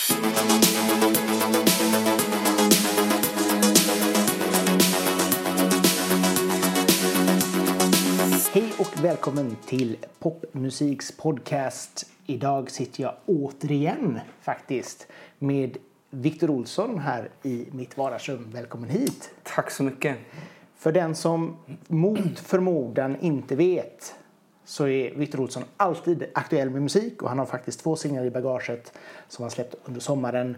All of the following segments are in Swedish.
Hej och välkommen till Popmusiks podcast. Idag sitter jag återigen faktiskt med Viktor Olsson här i mitt vardagsrum. Välkommen hit! Tack så mycket. För den som mot förmodan inte vet så är Viktor Olsson alltid aktuell med musik och han har faktiskt två singlar i bagaget som han släppt under sommaren.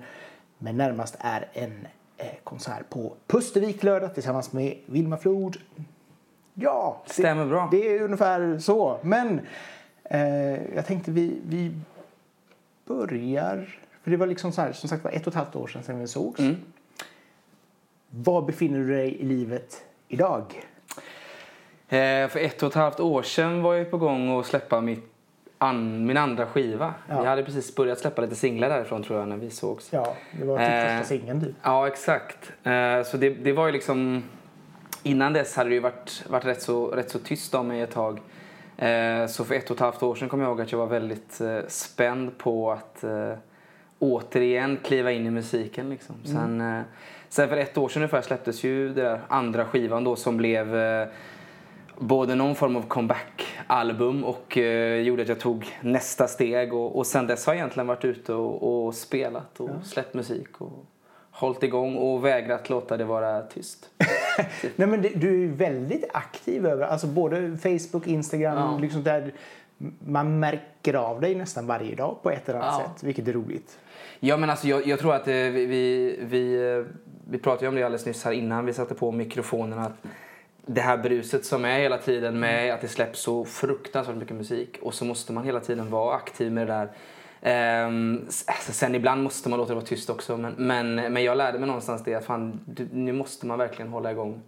Men närmast är en eh, konsert på Pustervik lördag tillsammans med Vilma Flod. Ja, det, Stämmer bra. Det är ungefär så. Men eh, jag tänkte vi, vi börjar... För det var liksom så här, som sagt var ett och ett halvt år sedan, sedan vi sågs. Mm. Var befinner du dig i livet idag? Eh, för ett och ett halvt år sedan var jag på gång att släppa mitt an, min andra skiva. Ja. Vi hade precis börjat släppa lite singlar därifrån tror jag när vi sågs. Ja, det var typ Eh, första singeln du. Ja, exakt. Eh, så det, det var ju liksom... Innan dess hade det ju varit, varit rätt, så, rätt så tyst om mig ett tag. Eh, så för ett och ett halvt år sedan kom jag ihåg att jag var väldigt eh, spänd på att eh, återigen kliva in i musiken. Liksom. Sen, eh, sen för ett år sedan ungefär släpptes ju den andra skivan då som blev både någon form av comeback-album och eh, gjorde att jag tog nästa steg. Och, och sen dess har jag egentligen varit ute och, och spelat och släppt musik och hållit igång och vägrat låta det vara tyst. Nej, men det, du är väldigt aktiv över, alltså både Facebook, Instagram, Ja. liksom där man märker av dig nästan varje dag på ett eller annat Ja. sätt, vilket är roligt. Ja men alltså jag, jag tror att eh, vi, vi, vi, eh, vi pratade om det alldeles nyss här innan vi satte på mikrofonerna. Att det här bruset som är hela tiden med att det släpps så fruktansvärt mycket musik och så måste man hela tiden vara aktiv med det där. Alltså sen ibland måste man låta det vara tyst också men, men, men jag lärde mig någonstans det att fan, du, nu måste man verkligen hålla igång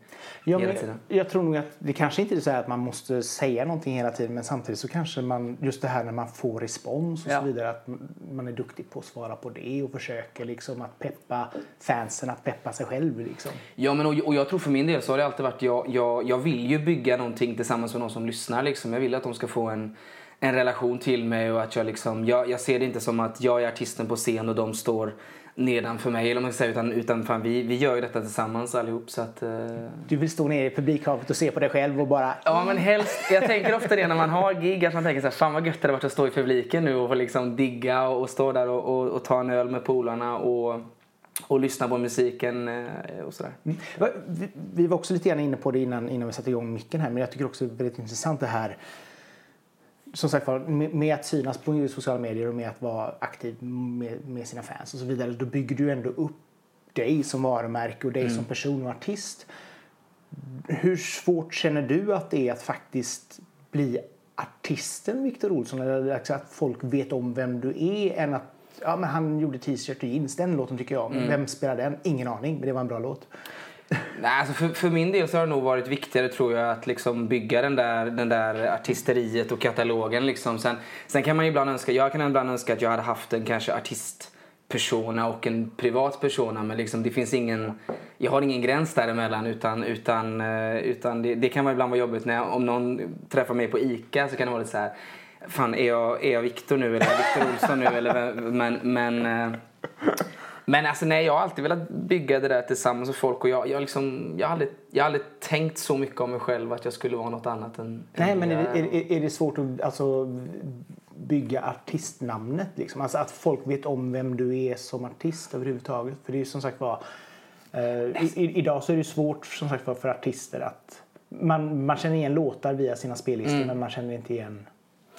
Ja, hela tiden. jag, jag tror nog att det kanske inte är så att man måste säga någonting hela tiden men samtidigt så kanske man, just det här när man får respons och Ja. så vidare, att man är duktig på att svara på det och försöker liksom att peppa fansen att peppa sig själv liksom. Ja, men och, och jag tror för min del så har det alltid varit, jag, jag, jag vill ju bygga någonting tillsammans med någon som lyssnar liksom. Jag vill att de ska få en, en relation till mig och att jag liksom, jag, jag ser det inte som att jag är artisten på scen och de står nedanför mig eller man ska säga, utan, utan fan, vi, vi gör ju detta tillsammans allihop så att... eh, Du vill stå ner i publikhavet och se på dig själv och bara Ja men helst, jag tänker ofta det när man har gig att man tänker så här, fan vad gött det hade varit att stå i publiken nu och liksom digga och, och stå där och, och, och ta en öl med polarna och, och lyssna på musiken eh, och sådär. Mm. Vi var också lite grann inne på det innan, innan vi satte igång micken här men jag tycker också det är väldigt intressant det här som sagt var, med, att synas på sociala medier och med att vara aktiv med, med sina fans och så vidare då bygger du ändå upp dig som varumärke och dig som person och artist. Hur svårt känner du att det är att faktiskt bli artisten Viktor Olsson? Eller att folk vet om vem du är än att ja, men han gjorde t-shirt och jeans, den låten tycker jag. Men Vem spelar den? Ingen aning, men det var en bra låt. Nej, alltså för, för min del så har det nog varit viktigare tror jag att liksom bygga den där, den där artisteriet och katalogen. Liksom. Sen, sen kan man ju ibland önska, jag kan ibland önska att jag hade haft en kanske artistpersona och en privat persona men liksom det finns ingen, jag har ingen gräns däremellan utan, utan, eh, utan det, det kan vara ibland vara jobbigt när jag, om någon träffar mig på ICA så kan det vara lite så här Fan, är jag, är jag Viktor nu eller är Viktor Olsson nu? Eller, vem- men, men, eh, men alltså nej, jag har alltid velat bygga det där tillsammans med folk och jag, jag, liksom, jag, har aldrig, jag har aldrig tänkt så mycket om mig själv att jag skulle vara något annat än... Nej, än men är det, är, är det svårt att alltså, bygga artistnamnet? Liksom? Alltså att folk vet om vem du är som artist överhuvudtaget. För det är ju som sagt var... Eh, i, i, idag så är det svårt som sagt var för artister att... Man, man känner igen låtar via sina spellistor men man känner inte igen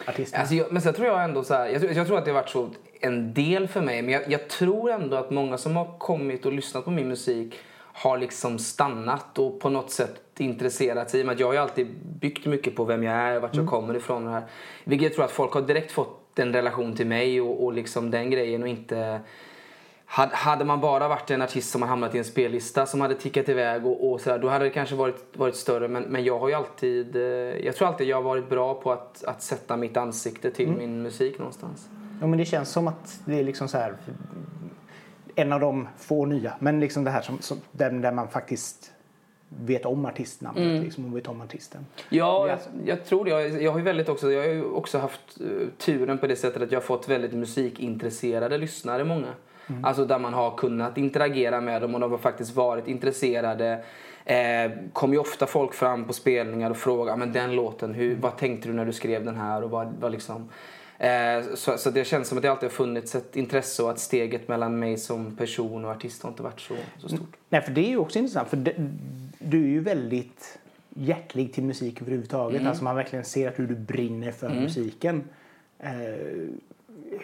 artisterna. Alltså jag, men sen tror jag ändå så här, jag, tror- jag tror att det har varit så en del för mig men jag, jag tror ändå att många som har kommit och lyssnat på min musik har liksom stannat och på något sätt intresserat sig. I och med att jag har ju alltid byggt mycket på vem jag är, vart jag kommer ifrån och här. Vilket jag tror att folk har direkt fått en relation till mig och, och liksom den grejen och inte hade, man bara varit en artist som har hamnat i en spellista som hade tickat iväg och, och sådär, då hade det kanske varit, varit större. Men, men jag har ju alltid, eh, jag tror alltid jag har varit bra på att, att sätta mitt ansikte till min musik någonstans. Ja, men det känns som att det är liksom så här en av de få nya. Men liksom det här som, som där, där man faktiskt vet om artistnamnet liksom, och vet om artisten. Ja, jag, jag tror det. Jag, jag har väldigt också, jag har också haft eh, turen på det sättet att jag har fått väldigt musikintresserade lyssnare många. Mm. Alltså där man har kunnat interagera med dem och de har faktiskt varit intresserade. Eh, kommer ju ofta folk fram på spelningar och frågar men den låten, hur, vad tänkte du när du skrev den här? Och vad, vad liksom, så, så det känns som att det alltid har funnits ett intresse och att steget mellan mig som person och artist har inte varit så, så stort. Nej, för det är ju också intressant. För det, du är ju väldigt hjärtlig till musik överhuvudtaget. Mm. Alltså man verkligen ser att du brinner för mm. musiken. Eh,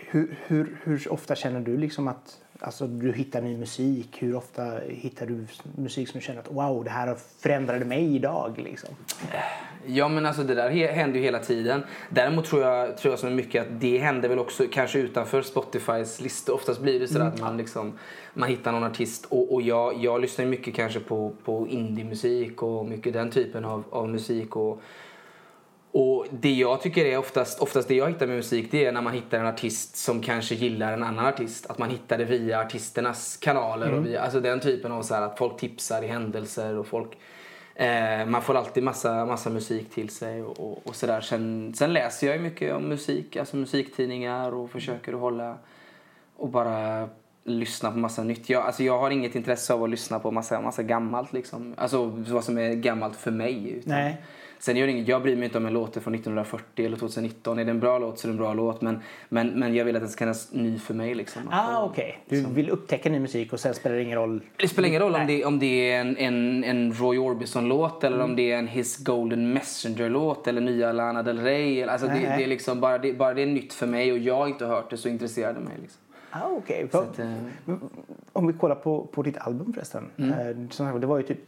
hur, hur, hur ofta känner du liksom att alltså, du hittar ny musik? Hur ofta hittar du musik som du känner att wow, det här förändrade mig idag? Liksom? Ja men alltså det där händer ju hela tiden. Däremot tror jag, tror jag så mycket att det händer väl också kanske utanför Spotifys listor. Oftast blir det så mm. att man liksom man hittar någon artist och, och jag, jag lyssnar mycket kanske på, på indie-musik och mycket den typen av, av musik. Och, och det jag tycker är oftast, oftast det jag hittar med musik det är när man hittar en artist som kanske gillar en annan artist. Att man hittar det via artisternas kanaler. Mm. Och via, alltså den typen av så här, att folk tipsar i händelser och folk eh, man får alltid massa, massa musik till sig och, och, och sådär. Sen, sen läser jag ju mycket om musik, alltså musiktidningar och försöker att hålla och bara lyssna på massa nytt. Jag, alltså jag har inget intresse av att lyssna på massa, massa gammalt liksom. Alltså vad som är gammalt för mig. Utan, Nej. Sen gör inget, jag bryr mig inte om en låt är från 1940 eller 2019. Är det en bra låt så är det en bra låt. Men, men, men jag vill att den ska kännas ny för mig. Liksom. Ah, okej. Okay. Du vill upptäcka ny musik och sen spelar det ingen roll? Det spelar ingen roll om det, om det är en, en, en Roy Orbison-låt eller mm. om det är en His Golden Messenger-låt eller nya Lana Del Rey. Alltså det, det, är liksom bara det, bara det är nytt för mig och jag har inte hört det så intresserar det mig. Liksom. Ah, okay. äh... Om vi kollar på, på ditt album förresten. Mm. Eh, det var ju typ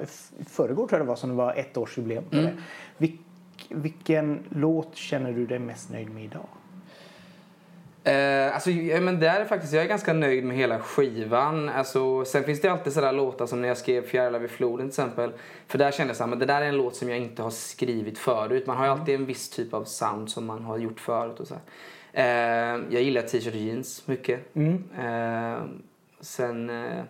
ja, förrgår tror jag det var som det var ett årsjubileum. Mm. Vil, vilken låt känner du dig mest nöjd med idag? Eh, alltså, ja, men där är faktiskt, jag är ganska nöjd med hela skivan. Alltså, sen finns det alltid sådär låtar som när jag skrev Fjärilar vid floden till exempel. För där kände jag att det där är en låt som jag inte har skrivit förut. Man har ju mm. alltid en viss typ av sound som man har gjort förut. Och så eh, jag gillar t-shirt och jeans mycket. Mm. Eh, sen eh,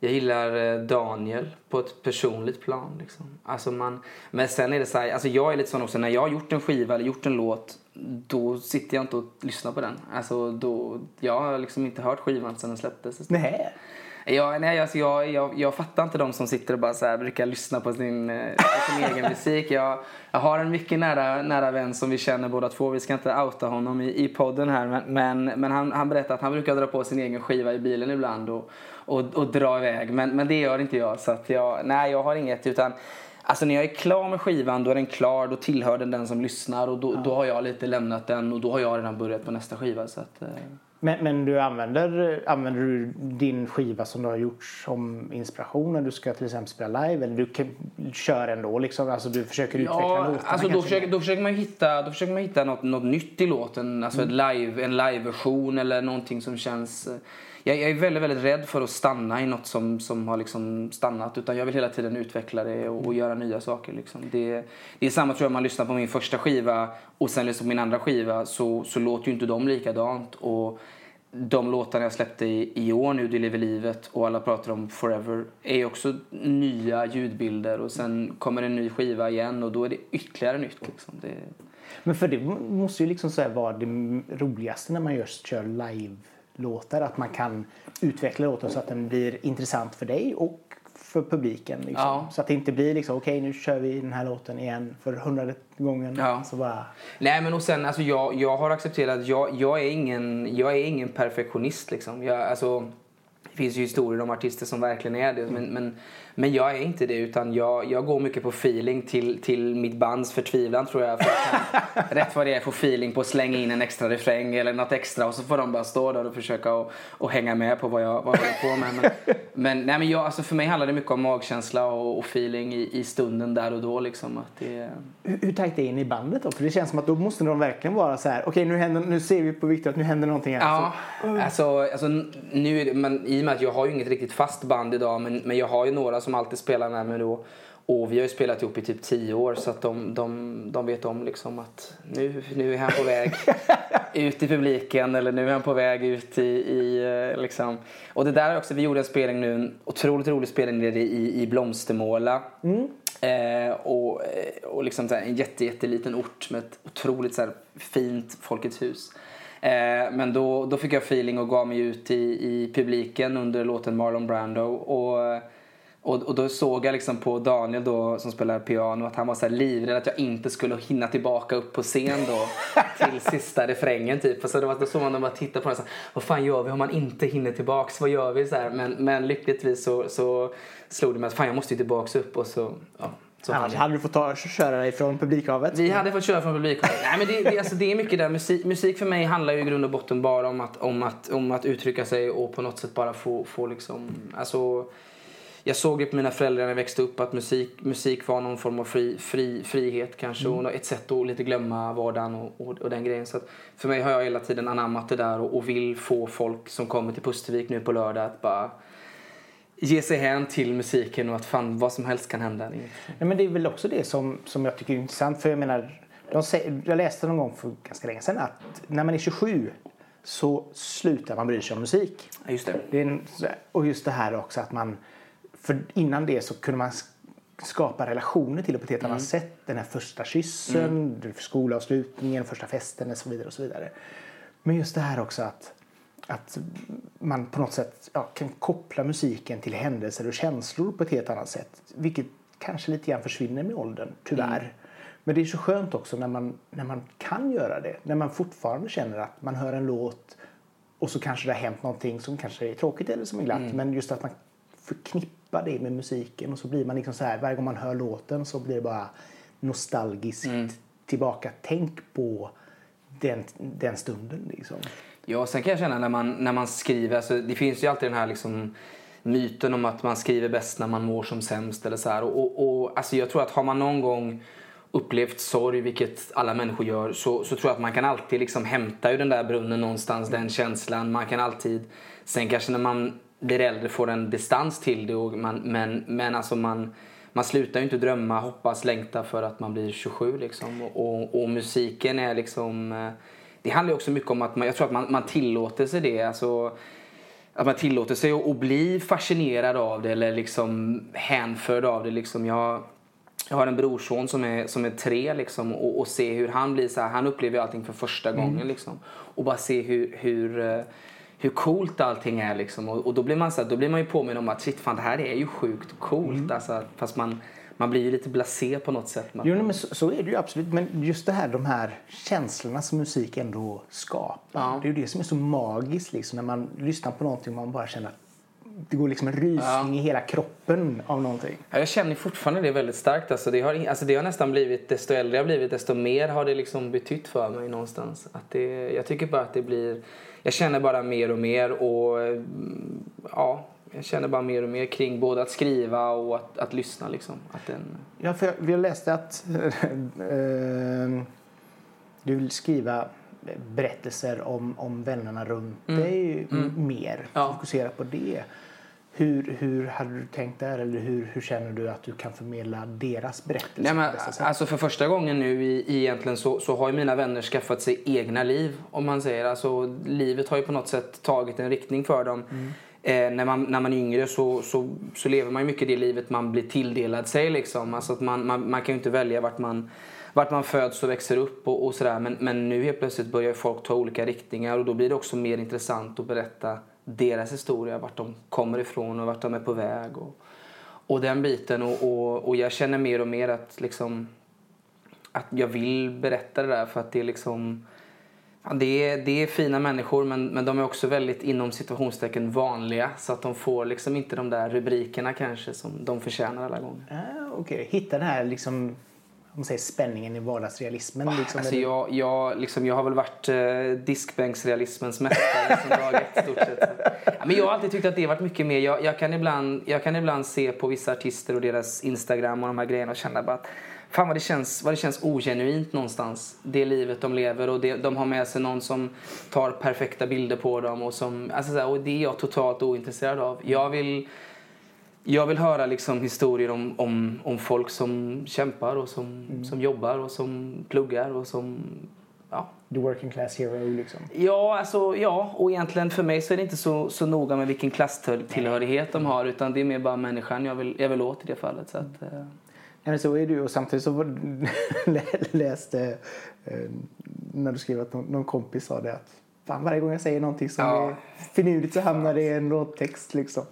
jag gillar eh, Daniel på ett personligt plan. Liksom. Alltså man, men sen är det så här, alltså jag är lite sån också, när jag har gjort en skiva eller gjort en låt då sitter jag inte och lyssnar på den. Alltså då, jag har liksom inte hört skivan sen den släpptes. Nej. Jag, nej, alltså jag, jag, jag fattar inte de som sitter och bara så här brukar lyssna på sin, eh, på sin egen musik. Jag, jag har en mycket nära, nära vän som vi känner båda två. Vi ska inte outa honom i, i podden här. Men, men, men han, han berättar att han brukar dra på sin egen skiva i bilen ibland och, och, och dra iväg. Men, men det gör inte jag. Så att jag, nej, jag har inget. utan Alltså när jag är klar med skivan då är den klar, då tillhör den den som lyssnar och då, ja. då har jag lite lämnat den och då har jag redan börjat på nästa skiva. Så att, eh. Men, men du använder, använder du din skiva som du har gjort som inspiration när du ska till exempel spela live? Eller du kör ändå liksom? Alltså du försöker utveckla ja, låtarna alltså då försöker, då försöker man hitta, då försöker man hitta något, något nytt i låten. Alltså mm. live, en live-version eller någonting som känns... Jag, jag, är väldigt, väldigt rädd för att stanna i något som, som har liksom stannat. Utan jag vill hela tiden utveckla det och, och göra nya saker. Liksom. Det, det är samma tror jag om man lyssnar på min första skiva och sen lyssnar på min andra skiva så, så låter ju inte de likadant. Och de låtarna jag släppte i, i år nu, Du lever livet och alla pratar om Forever, är också nya ljudbilder och sen kommer en ny skiva igen och då är det ytterligare nytt. Liksom. Det... Men för det måste ju liksom så vara det roligaste när man just kör live-låtar, att man kan utveckla låten så att den blir intressant för dig och för publiken. Liksom. Ja. Så att det inte blir liksom, okej okay, nu kör vi den här låten igen för hundrade gången. Ja. Så bara... Nej men och sen alltså jag, jag har accepterat att jag, jag, är ingen, jag är ingen perfektionist liksom. Jag, alltså, det finns ju historier om artister som verkligen är det. Men, men men jag är inte det utan jag, jag går mycket på feeling till, till mitt bands förtvivlan tror jag. För jag rätt vad det är få feeling på att slänga in en extra refräng eller något extra och så får de bara stå där och försöka och, och hänga med på vad jag, vad jag håller på med. Men, men, nej, men jag, alltså för mig handlar det mycket om magkänsla och, och feeling i, i, stunden där och då. Liksom, att det... hur, hur tajt är in i bandet då? För det känns som att då måste de verkligen vara så här, okej okay, nu, nu ser vi på Viktor att nu händer någonting här. Ja, så, uh. alltså, alltså nu men, i och med att jag har ju inget riktigt fast band idag men, men jag har ju några som alltid spelar med mig då. Och vi har ju spelat ihop i typ tio år så att de, de, de vet om liksom att nu, nu är han på väg ut i publiken eller nu är han på väg ut i, i eh, liksom. Och det där också, vi gjorde en spelning nu, en otroligt rolig spelning nere i, i Blomstermåla. Mm. Eh, och, eh, och liksom här, en jätte, jätteliten ort med ett otroligt så här, fint Folkets hus. Eh, men då, då fick jag feeling och gav mig ut i, i publiken under låten Marlon Brando. Och, och, och då såg jag liksom på Daniel då, som spelar piano att han var så här livrädd att jag inte skulle hinna tillbaka upp på scen då till sista refrängen typ. Och så då, då såg man dem bara titta på den så här, vad fan gör vi om man inte hinner tillbaks? Vad gör vi? Så här, men, men lyckligtvis så, så slog det mig att fan jag måste ju tillbaks upp och så ja, så Annars hade du fått ta, köra dig från publikhavet. Vi hade fått köra från publikhavet. Nej, men det, det, alltså, det är mycket där. Musik, musik för mig handlar ju i grund och botten bara om att, om att, om att uttrycka sig och på något sätt bara få, få liksom... Alltså, jag såg det på mina föräldrar när jag växte upp att musik, musik var någon form av fri, fri, frihet kanske mm. och ett sätt att lite glömma vardagen och, och, och den grejen. Så för mig har jag hela tiden anammat det där och, och vill få folk som kommer till Pustervik nu på lördag att bara ge sig hän till musiken och att fan vad som helst kan hända. Nej, men det är väl också det som, som jag tycker är intressant. För jag menar, de säger, jag läste någon gång för ganska länge sedan att när man är 27 så slutar man bry sig om musik. Ja, just det. det en, och just det här också att man, för innan det så kunde man skapa relationer till det på ett helt mm. annat sätt. Den här första kyssen, mm. skolavslutningen, första festen och så vidare. och så vidare. Men just det här också att att man på något sätt ja, kan koppla musiken till händelser och känslor på ett helt annat sätt. Vilket kanske lite grann försvinner med åldern, tyvärr. Mm. Men det är så skönt också när man, när man kan göra det. När man fortfarande känner att man hör en låt och så kanske det har hänt någonting som kanske är tråkigt eller som är glatt. Mm. Men just att man förknippar det med musiken och så blir man liksom så här, varje gång man hör låten så blir det bara nostalgiskt mm. tillbaka. Tänk på den, den stunden liksom. Ja, sen kan jag känna när man, när man skriver, alltså, det finns ju alltid den här liksom, myten om att man skriver bäst när man mår som sämst eller så här. Och, och, och, alltså, jag tror att har man någon gång upplevt sorg, vilket alla människor gör, så, så tror jag att man kan alltid liksom hämta ur den där brunnen någonstans, den känslan. Man kan alltid, sen kanske när man blir äldre får en distans till det, och man, men, men alltså man, man slutar ju inte drömma, hoppas, längta för att man blir 27 liksom. Och, och musiken är liksom eh, det handlar också mycket om att man, jag tror att man, man tillåter sig det. Alltså, att man tillåter sig att, att bli fascinerad av det eller liksom hänförd av det. Liksom jag, jag har en brorson som är, som är tre liksom, och, och se hur han blir så här, han upplever allting för första mm. gången. Liksom, och bara se hur, hur, eh, hur coolt allting är. Liksom. Och, och, då, blir man så här, då blir man ju påminn om att shit, fan, det här är ju sjukt coolt. Mm. Alltså, fast man, man blir ju lite blasé på något sätt. Jo, men så, så, är det ju absolut. Men just det här, de här känslorna som musik ändå skapar. Ja. Det är ju det som är så magiskt liksom, när man lyssnar på någonting och man bara känner att det går liksom en rysning ja. i hela kroppen av någonting. Ja, jag känner fortfarande det väldigt starkt. Alltså det, har, alltså det har nästan blivit, desto äldre jag blivit, desto mer har det liksom betytt för mig någonstans. Att det, jag tycker bara att det blir, jag känner bara mer och mer och ja, jag känner bara mer och mer kring både att skriva och att, att lyssna. Liksom. Att den... Ja, för jag, läste att äh, du vill skriva berättelser om, om vännerna runt mm. dig mm. mer. Ja. Fokusera på det. Hur, hur hade du tänkt där eller hur, hur känner du att du kan förmedla deras berättelser? Nej, men, alltså för första gången nu i, egentligen så, så har mina vänner skaffat sig egna liv om man säger. Alltså livet har ju på något sätt tagit en riktning för dem. Mm. Eh, när, man, när man är yngre så, så, så lever man ju mycket det livet man blir tilldelad sig. Liksom. Alltså att man, man, man kan ju inte välja vart man, vart man föds och växer upp och, och sådär. Men, men nu helt plötsligt börjar folk ta olika riktningar och då blir det också mer intressant att berätta deras historia, vart de kommer ifrån och vart de är på väg. Och, och den biten. Och, och, och jag känner mer och mer att, liksom, att jag vill berätta det där för att det är liksom Ja, det, är, det är fina människor men, men de är också väldigt inom situationstecken vanliga så att de får liksom inte de där rubrikerna kanske som de förtjänar alla gånger. Ah, Okej, okay. hitta den här liksom, om man säger, spänningen i vardagsrealismen. Liksom, alltså, jag, jag, liksom, jag har väl varit eh, diskbänksrealismens mästare liksom, dag ett, stort sett. Ja, men jag har alltid tyckt att det har varit mycket mer. Jag, jag, kan ibland, jag kan ibland se på vissa artister och deras Instagram och de här grejerna och känna bara att Fan vad det känns, vad det känns ogenuint någonstans. Det livet de lever och det, de har med sig någon som tar perfekta bilder på dem och som, alltså och det är jag totalt ointresserad av. Jag vill, jag vill höra liksom historier om, om, om folk som kämpar och som, mm. som jobbar och som pluggar och som Ja. The working class hero liksom? Ja, alltså, ja, och egentligen för mig så är det inte så, så noga med vilken klasstillhörighet de har utan det är mer bara människan jag vill, jag vill åt i det fallet. Så att, eh. Ja, så är du och samtidigt så läste eh, när du skrev att någon, någon kompis sa det att fan, varje gång jag säger någonting som Ja. är finurligt så hamnar det i en låttext liksom.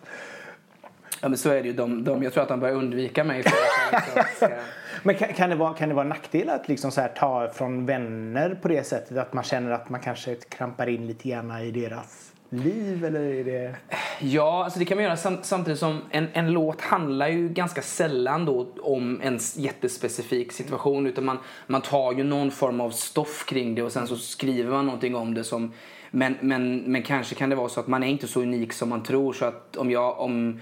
Ja men så är det ju. De, de, jag tror att de börjar undvika mig för att ska... Men kan, kan, det vara, kan det vara en nackdel att liksom så här ta från vänner på det sättet? Att man känner att man kanske krampar in lite grann i deras liv? Eller är det... Ja, alltså det kan man göra sam- samtidigt som en, en låt handlar ju ganska sällan då om en jättespecifik situation utan man, man tar ju någon form av stoff kring det och sen så skriver man någonting om det som men, men, men kanske kan det vara så att man är inte så unik som man tror så att om jag om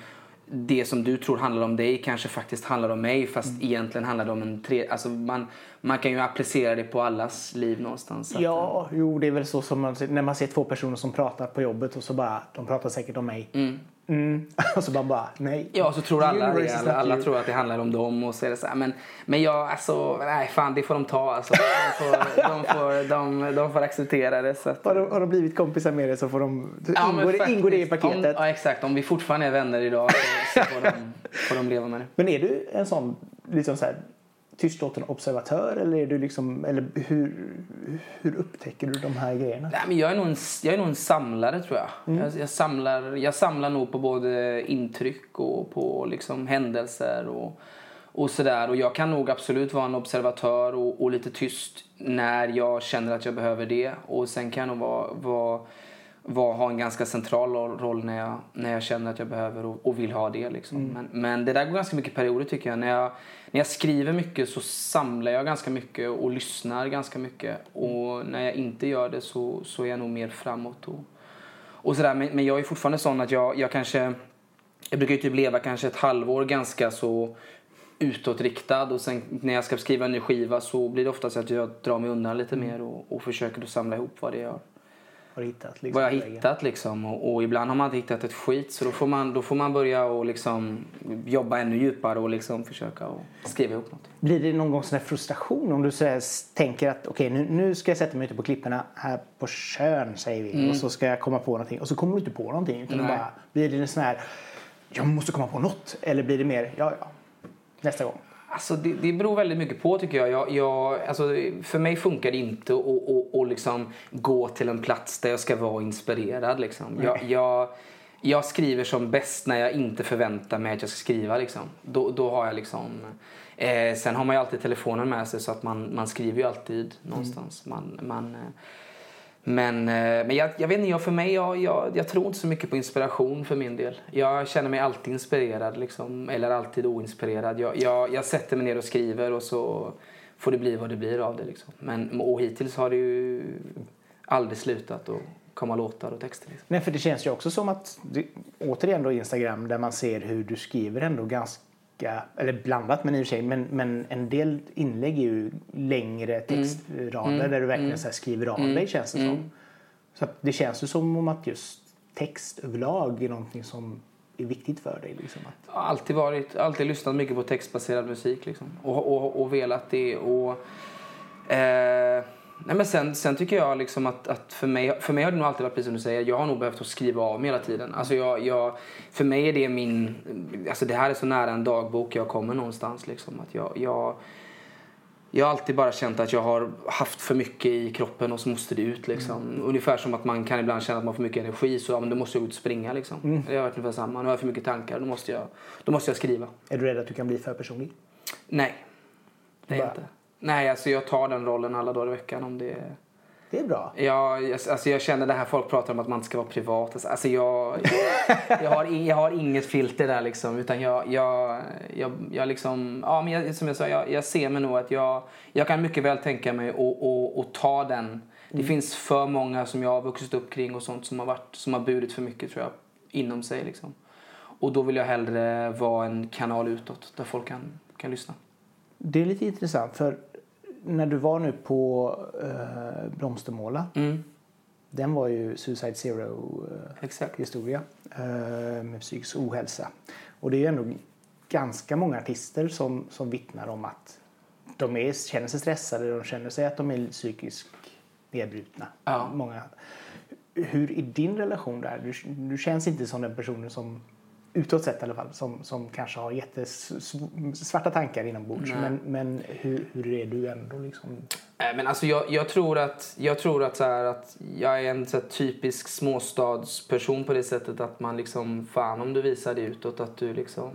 det som du tror handlar om dig kanske faktiskt handlar om mig fast egentligen handlar det om en tre... Alltså man, man kan ju applicera det på allas liv någonstans. så att- Ja, jo, det är väl så som man, när man ser två personer som pratar på jobbet och så bara, de pratar säkert om mig. Mm. och så bara, bara nej. Ja, så tror alla det. Alla, alla tror att det handlar om dem och så är det så här. Men, men jag, alltså, nej fan det får de ta alltså. De får, de får, de, de får acceptera det. Så att, Har de, har de blivit kompisar med det så får de, Ja, ingår, faktiskt, ingår det i Om, paketet. ja exakt, om vi fortfarande är vänner idag så, så får, de, får de leva med det. Men är du en sån liksom så här, tystlåten observatör eller, är du liksom, eller hur, hur upptäcker du de här grejerna? Nej, men jag, är nog en, jag är nog en samlare tror jag. Mm. Jag, jag, samlar, jag samlar nog på både intryck och på liksom händelser och, och sådär. Och jag kan nog absolut vara en observatör och, och lite tyst när jag känner att jag behöver det. Och sen kan jag nog vara, vara, vara, ha en ganska central roll när jag, när jag känner att jag behöver och, och vill ha det. Liksom. Mm. Men, men det där går ganska mycket perioder tycker jag. När, jag. När jag skriver mycket så samlar jag ganska mycket och lyssnar ganska mycket. Och när jag inte gör det så, så är jag nog mer framåt. Och, och sådär. Men, men jag är fortfarande sån att jag, jag kanske... Jag brukar ju typ leva kanske ett halvår ganska så utåtriktad och sen när jag ska skriva en ny skiva så blir det oftast att jag drar mig undan lite mer och, och försöker då samla ihop vad det är jag Har hittat? Liksom, vad jag har hittat liksom. Och, och ibland har man inte hittat ett skit så då får man, då får man börja och liksom jobba ännu djupare och liksom försöka och skriva ihop något. Blir det någon gång sån här frustration om du så tänker att okej nu, nu ska jag sätta mig ute på klipporna här på Tjörn säger vi och så ska jag komma på någonting och så kommer du inte på någonting utan bara blir det en sån här jag måste komma på något eller blir det mer ja ja nästa gång. Alltså det, det beror väldigt mycket på tycker jag. jag, jag alltså, för mig funkar det inte att att- att liksom gå till en plats där jag ska vara inspirerad. Liksom. Jag, jag, jag skriver som bäst när jag inte förväntar mig att jag ska skriva. Liksom. Då, då har jag liksom... Eh, sen har man ju alltid telefonen med sig så att man, man skriver ju alltid någonstans. Man, man, eh, men, eh, men jag, jag vet inte, jag, för mig, jag, jag, jag tror inte så mycket på inspiration för min del. Jag känner mig alltid inspirerad liksom, eller alltid oinspirerad. Jag, jag, jag sätter mig ner och skriver och så får det bli vad det blir av det. Liksom. Men, och hittills har det ju aldrig slutat att komma låtar och texter. Liksom. Nej för det känns ju också som att återigen då Instagram där man ser hur du skriver ändå ganska eller blandat men i och för sig men, men en del inlägg är ju längre textrader där du verkligen så här skriver av dig känns det som. Så det känns ju som om att just text överlag är någonting som är viktigt för dig. Liksom. Att, alltid, varit, alltid lyssnat mycket på textbaserad musik liksom. och, och, och velat det. Och, eh, nej men sen, sen tycker jag liksom att, att för, mig, för mig har det nog alltid varit precis som du säger. Jag har nog behövt att skriva av mig hela tiden. Alltså jag, jag, för mig är det min... Alltså det här är så nära en dagbok jag kommer någonstans. Liksom, att jag, jag, jag har alltid bara känt att jag har haft för mycket i kroppen och så måste det ut. Liksom. Ungefär som att man kan ibland känna att man får mycket energi så ja, men då måste jag ut och springa. Liksom. Det har varit ungefär samma. Nu har jag för mycket tankar, då måste jag, då måste jag skriva. är du rädd att du kan bli för personlig? Nej, det är jag inte. Nej, alltså jag tar den rollen alla dagar i veckan om det. Det är bra. Jag- alltså jag känner det här folk pratar om att man inte ska vara privat. Alltså jag, jag, jag, har, jag har inget filter där liksom. Utan jag, jag, jag, jag liksom, ja men jag, som jag sa, jag, jag ser mig nog att jag, jag kan mycket väl tänka mig att och, och ta den. Det finns för många som jag har vuxit upp kring och sånt som har, varit, som har burit för mycket tror jag inom sig liksom. Och då vill jag hellre vara en kanal utåt där folk kan, kan lyssna. Det är lite intressant för när du var nu på uh, Blomstermåla Mm, den var ju Suicide Zero eh, eh, med psykisk ohälsa. Och det är ju ändå ganska många artister som, som vittnar om att de är, känner sig stressade, de känner sig att de är psykiskt nedbrutna. Ja. Många. Hur är din relation där? Du, du känns inte som den personen som utåt sett i alla fall, som, som kanske har jättesvarta tankar inombords. Nej. Men, men hur, hur är du ändå liksom? Nej, men alltså jag, jag tror att, jag, tror att, så här, att jag är en så här, typisk småstadsperson på det sättet att man liksom, fan om du visar det utåt att du liksom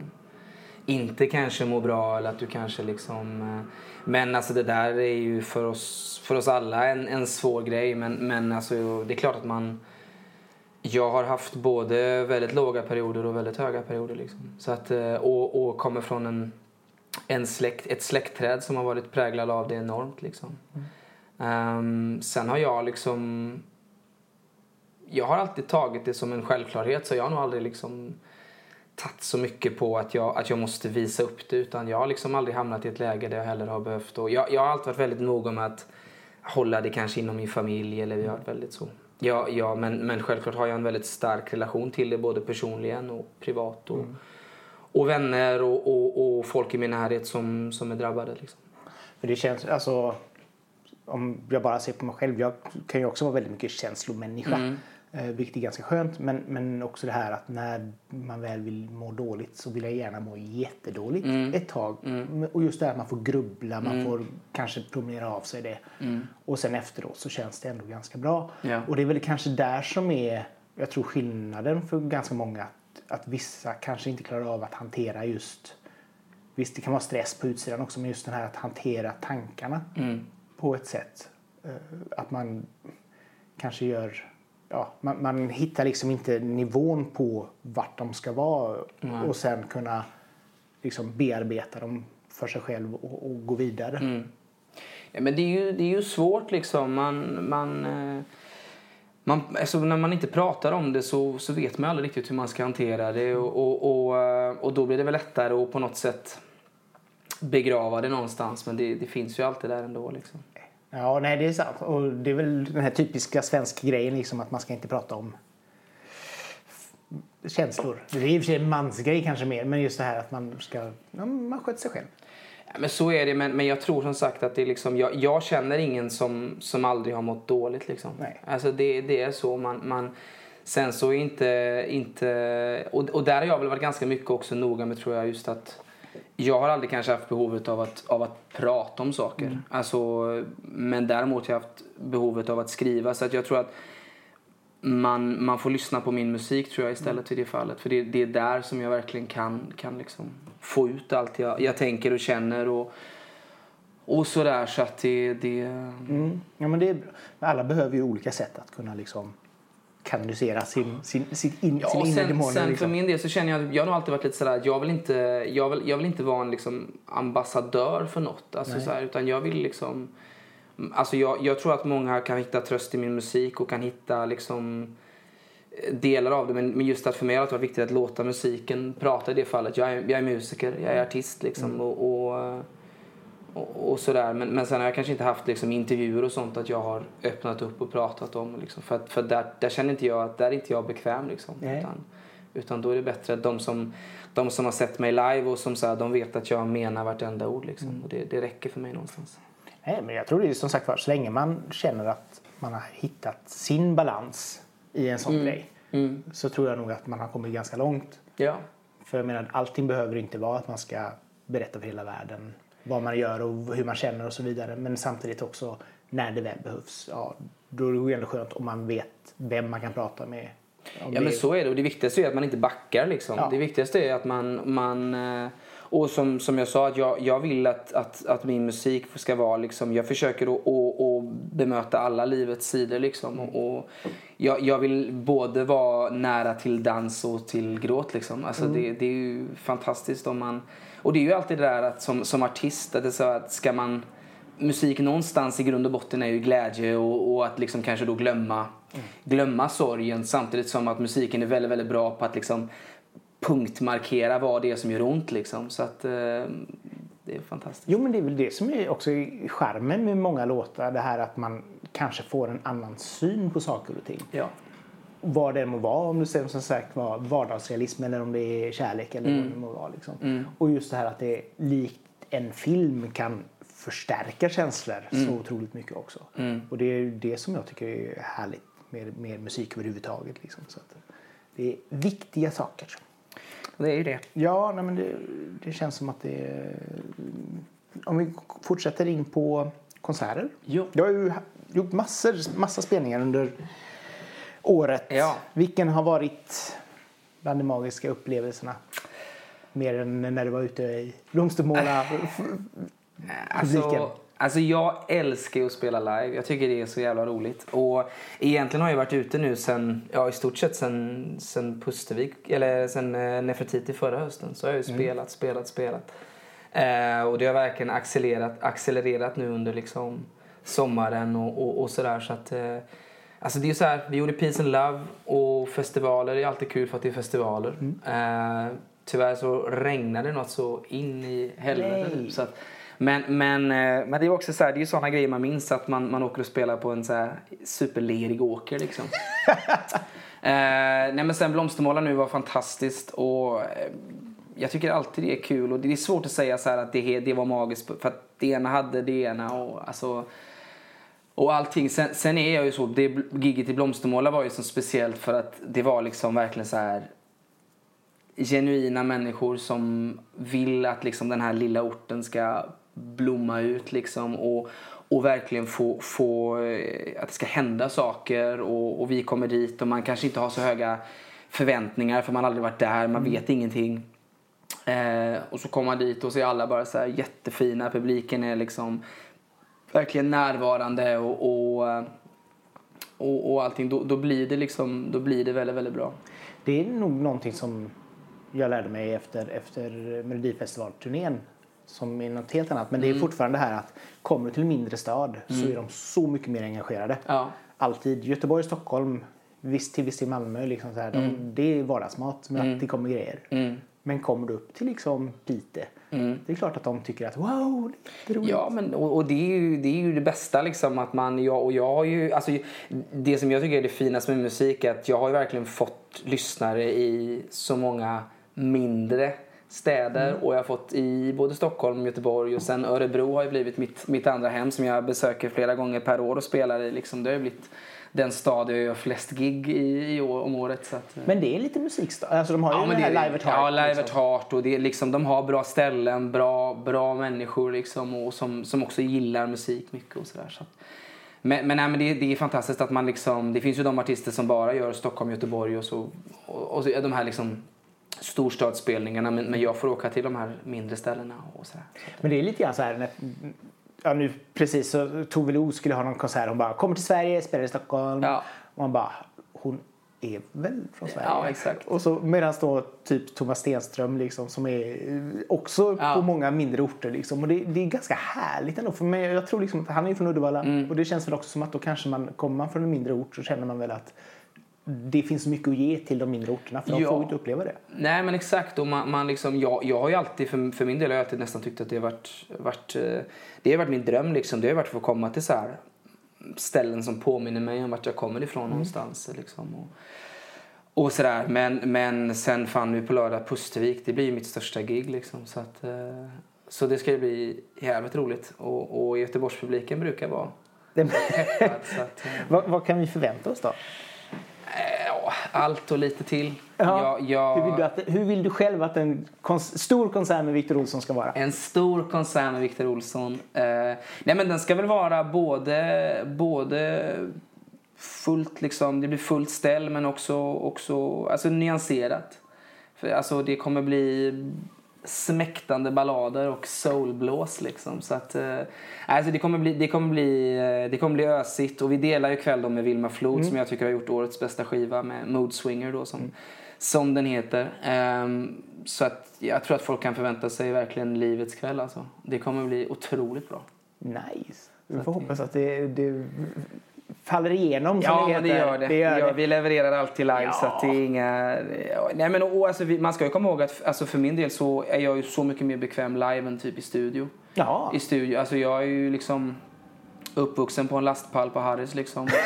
inte kanske mår bra eller att du kanske liksom... eh, Men alltså det där är ju för oss, för oss alla en, en svår grej. Men, men alltså det är klart att man... Jag har haft både väldigt låga perioder och väldigt höga perioder. Liksom. Så att, eh, och, och kommer från en, en släkt, ett släktträd som har varit präglad av det enormt. Liksom. Mm. Um, sen har jag liksom... Jag har alltid tagit det som en självklarhet så jag har nog aldrig liksom tagit så mycket på att jag, att jag måste visa upp det utan jag har liksom aldrig hamnat i ett läge där jag heller har behövt och jag, jag har alltid varit väldigt noga med att hålla det kanske inom min familj eller vi har varit väldigt så. Ja, ja men, men självklart har jag en väldigt stark relation till det både personligen och privat och, och vänner och, och, och folk i min närhet som, som är drabbade. Liksom. För det känns, alltså, om jag bara ser på mig själv, jag kan ju också vara väldigt mycket känslomänniska. Mm. Eh, vilket är ganska skönt. Men, men också det här att när man väl vill må dåligt så vill jag gärna må jättedåligt Mm. ett tag. Och just det här att man får grubbla, man får kanske promenera av sig det. Och sen efteråt så känns det ändå ganska bra. Mm. Ja. Och det är väl kanske där som är, jag tror skillnaden för ganska många. Att, att vissa kanske inte klarar av att hantera just Visst, det kan vara stress på utsidan också, men just den här att hantera tankarna Mm. på ett sätt. eh, Att man kanske gör... Ja, man, man hittar liksom inte nivån på vart de ska vara och sen kunna liksom bearbeta dem för sig själv och, och gå vidare. Mm. Ja, men det är ju, det är ju svårt liksom. Man, man, eh, man, alltså när man inte pratar om det så, så vet man aldrig riktigt hur man ska hantera det. Och, och, och, eh, och då blir det väl lättare att på något sätt begrava det någonstans. Men det, det finns ju alltid där ändå. Liksom. Ja, nej det är sant. Och det är väl den här typiska svenska grejen liksom att man ska inte prata om känslor. Det är i och för sig en mansgrej kanske mer, men just det här att man ska, ja, man sköter sig själv. Ja, men så är det. Men, men jag tror som sagt att det är liksom, jag, jag känner ingen som, som aldrig har mått dåligt. Liksom. Nej. Alltså det, det är så. Man, man, sen så är inte... inte och, och där har jag väl varit ganska mycket också noga med tror jag just att jag har aldrig kanske haft behovet av att, av att prata om saker. Alltså, men däremot har jag haft behovet av att skriva. Så att jag tror att man, man får lyssna på min musik tror jag istället i det fallet. För det, det är där som jag verkligen kan, kan liksom få ut allt jag, jag tänker och känner och, och sådär. Så att det... det Mm. Ja, men det är, alla behöver ju olika sätt att kunna liksom kanalisera sin, sin, sitt in, Ja, sin inre sen, demoner. sen för liksom. min del så känner jag att jag har nog alltid varit lite sådär att jag vill inte, jag vill, jag vill inte vara en liksom ambassadör för något. Alltså Nej. så här, utan jag vill liksom, alltså jag, jag tror att många kan hitta tröst i min musik och kan hitta liksom delar av det. Men, men just att för mig har det varit viktigt att låta musiken prata i det fallet. Jag är, jag är musiker, jag är artist liksom och, och, och, och sådär. Men, men sen har jag kanske inte haft liksom, intervjuer och sånt att jag har öppnat upp och pratat om. Liksom. För, för där, där känner inte jag att där är inte jag bekväm. Liksom. Nej. Utan, utan då är det bättre att de som, de som har sett mig live och som så här, de vet att jag menar vartenda ord. Liksom. Och det, det räcker för mig någonstans. Nej, men jag tror det är som sagt var, så länge man känner att man har hittat sin balans i en sån grej Mm. så tror jag nog att man har kommit ganska långt. Ja. För jag menar, allting behöver inte vara att man ska berätta för hela världen vad man gör och hur man känner och så vidare. Men samtidigt också när det väl behövs. Ja, då är det ju ändå skönt om man vet vem man kan prata med. Ja det- men så är det och det viktigaste är att man inte backar liksom. Ja. Det viktigaste är att man, man eh, och som, som jag sa att jag, jag vill att, att, att min musik ska vara liksom, jag försöker att, att, att bemöta alla livets sidor liksom. Och, och jag, jag vill både vara nära till dans och till gråt liksom. Alltså det, det är ju fantastiskt om man, och det är ju alltid det där att som, som artist, att det så att ska man musik någonstans i grund och botten är ju glädje och, och att liksom kanske då glömma, glömma sorgen samtidigt som att musiken är väldigt, väldigt bra på att liksom punktmarkera vad det är som gör ont liksom. Så att eh, det är fantastiskt. Jo, men det är väl det som är också charmen med många låtar. Det här att man kanske får en annan syn på saker och ting. Ja. Vad det må vara, om det sen som sagt var vardagsrealism eller om det är kärlek eller Mm. vad det må vara. Liksom. Och just det här att det likt en film kan förstärka känslor Mm. så otroligt mycket också. Och det är ju det som jag tycker är härligt med, med musik överhuvudtaget. Liksom. Så det är viktiga saker. Det är ju det. Ja, nej, men det, det känns som att det... Om vi fortsätter in på konserter. Jo. Du har ju gjort massor, massa spelningar under året. Ja. Vilken har varit bland de magiska upplevelserna? Mer än när du var ute i Blomstermåla. publiken. Alltså, alltså jag älskar ju att spela live. Jag tycker det är så jävla roligt. Och egentligen har jag varit ute nu sen, ja i stort sett sen, sen Pustervik, eller sen eh, Nefertiti förra hösten. Så har jag ju spelat, spelat, spelat. Eh, och det har verkligen accelererat, accelererat nu under liksom sommaren och, och, och sådär. Så att, eh, alltså det är så här, vi gjorde Peace and Love och festivaler är alltid kul för att det är festivaler. Eh, tyvärr så regnade det något så in i helvete. Typ, så att, men, men, eh, men det är också så här, det är ju sådana grejer man minns att man, man åker och spelar på en så här superlerig åker liksom. eh, nej men sen Blomstermåla nu var fantastiskt och eh, jag tycker alltid det är kul och det är svårt att säga så att det, det var magiskt för att det ena hade det ena och alltså och allting. Sen, sen är jag ju så, det giget i Blomstermåla var ju så speciellt för att det var liksom verkligen så här genuina människor som vill att liksom den här lilla orten ska blomma ut liksom och, och verkligen få, få eh, att det ska hända saker och, och vi kommer dit och man kanske inte har så höga förväntningar för man har aldrig varit där, man vet ingenting. Eh, och så kommer man dit och så är alla bara så här jättefina, publiken är liksom verkligen närvarande och, och, och, och allting. Då, då blir det liksom, då blir det väldigt, väldigt bra. Det är nog någonting som jag lärde mig efter, efter Melodifestivalturnén som är något helt annat. Men det är fortfarande det här att kommer du till mindre stad så är de så mycket mer engagerade. Ja. Alltid. Göteborg, Stockholm, visst till viss till Malmö. Liksom så här, de, det är vardagsmat men att det kommer grejer. Men kommer du upp till liksom Piteå, det är klart att de tycker att wow, det är roligt. Ja, men, och, och det, är ju, det är ju det bästa liksom att man, jag, och jag har ju, alltså det som jag tycker är det finaste med musik är att jag har verkligen fått lyssnare i så många mindre städer och jag har fått i både Stockholm, Göteborg och sen Örebro har ju blivit mitt, mitt andra hem som jag besöker flera gånger per år och spelar i liksom. Det har blivit den stad jag gör flest gig i, i om året. Så att, Men det är lite musikstad. Alltså de har ju Ja, det men här det, Live at Heart. Ja, Live at liksom. Heart. Och det är liksom, de har bra ställen, bra, bra människor liksom, och som, som också gillar musik mycket. och sådär. Så men men, nej, men det, det är fantastiskt att man liksom... Det finns ju de artister som bara gör Stockholm, Göteborg och så. Och, och så de här liksom storstadsspelningarna. Men, men jag får åka till de här mindre ställena och sådär. Men det är lite grann så här ja, nu precis så Tove Lo skulle ha någon konsert. Hon bara kommer till Sverige, spelar i Stockholm. Ja. Och man bara, hon är väl från Sverige? Ja, exakt. Och så medan då typ Thomas Stenström liksom som är eh, också Ja. på många mindre orter liksom. Och det, det är ganska härligt ändå. För mig, jag tror liksom att han är från Uddevalla. Mm. Och det känns väl också som att då kanske man, kommer man från en mindre ort så känner man väl att det finns mycket att ge till de mindre orterna för de Ja. får inte uppleva det. Nej men exakt. Och man, man liksom, jag, jag har ju alltid, för, för min del har jag alltid nästan tyckt att det har varit, varit, eh, det har varit min dröm liksom. Det har varit att få komma till så här ställen som påminner mig om vart jag kommer ifrån någonstans. Liksom. Och, och sådär. Men, men sen fann vi på lördag Pustervik. Det blir ju mitt största gig liksom. Så, att, eh, så det ska ju bli jävligt roligt. Och, och Göteborgspubliken brukar vara peppad. att, eh, vad, vad kan vi förvänta oss då? Allt och lite till. Ja. Jag, jag, Hur, vill du att, hur vill du själv att en kons- stor konsert med Victor Olsson ska vara? En stor konsert med Victor Olsson. Eh, nej men den ska väl vara både, både fullt liksom, det blir fullt ställ men också, också alltså nyanserat. För alltså det kommer bli smäktande ballader och soulblås liksom. Så att, eh, alltså det kommer bli, det kommer bli, eh, det kommer bli ösigt och vi delar ju kväll då med Vilma Flod som jag tycker har gjort årets bästa skiva med Mood Swinger då som, som den heter. Ehm, så att jag tror att folk kan förvänta sig verkligen livets kväll alltså. Det kommer bli otroligt bra. Nice. Vi får hoppas att det, det faller igenom som Ja, det det gör det. det, gör ja, det. Vi levererar alltid live Ja. så att det är inga... ja, Nej, men, och, alltså, man ska ju komma ihåg att alltså, för min del så är jag ju så mycket mer bekväm live än typ i studio. Ja. I studio. Alltså jag är ju liksom uppvuxen på en lastpall på Harris liksom.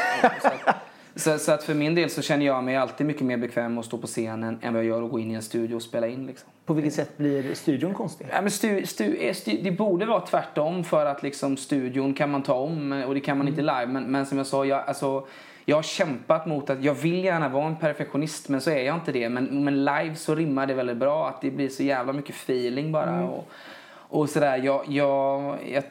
så, så, att för min del så känner jag mig alltid mycket mer bekväm att stå på scenen än vad jag gör att gå in i en studio och spela in liksom. På vilket sätt blir studion konstig? Ja, men stu, stu, är stu, det borde vara tvärtom för att liksom studion kan man ta om och det kan man inte live. Men, men som jag sa, jag, alltså, jag har kämpat mot att jag vill gärna vara en perfektionist men så är jag inte det. Men, men live så rimmar det väldigt bra att det blir så jävla mycket feeling bara. Och, Och sådär, jag, jag, jag,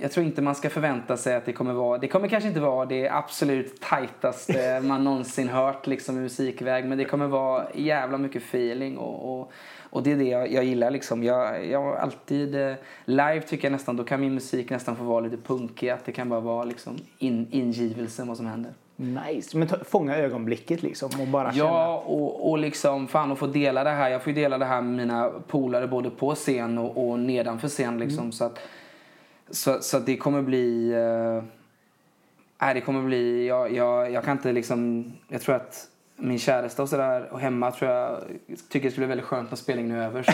jag, tror inte man ska förvänta sig att det kommer vara, det kommer kanske inte vara det absolut tajtaste man någonsin hört liksom i musikväg. Men det kommer vara jävla mycket feeling och, och, och det är det jag, jag gillar liksom. Jag, jag alltid, eh, live tycker jag nästan, då kan min musik nästan få vara lite punkig. Att det kan bara vara liksom in, ingivelsen vad som händer. Nice. Men ta, fånga ögonblicket liksom och bara känna. Ja, och, och liksom fan att få dela det här. Jag får ju dela det här med mina polare både på scen och, och nedanför scen liksom. Mm. Så, att, så, så att det kommer bli... Äh, det kommer bli... Jag, jag, jag kan inte liksom... Jag tror att min käresta och sådär och hemma tror jag tycker det skulle bli väldigt skönt när spelningen är över. Så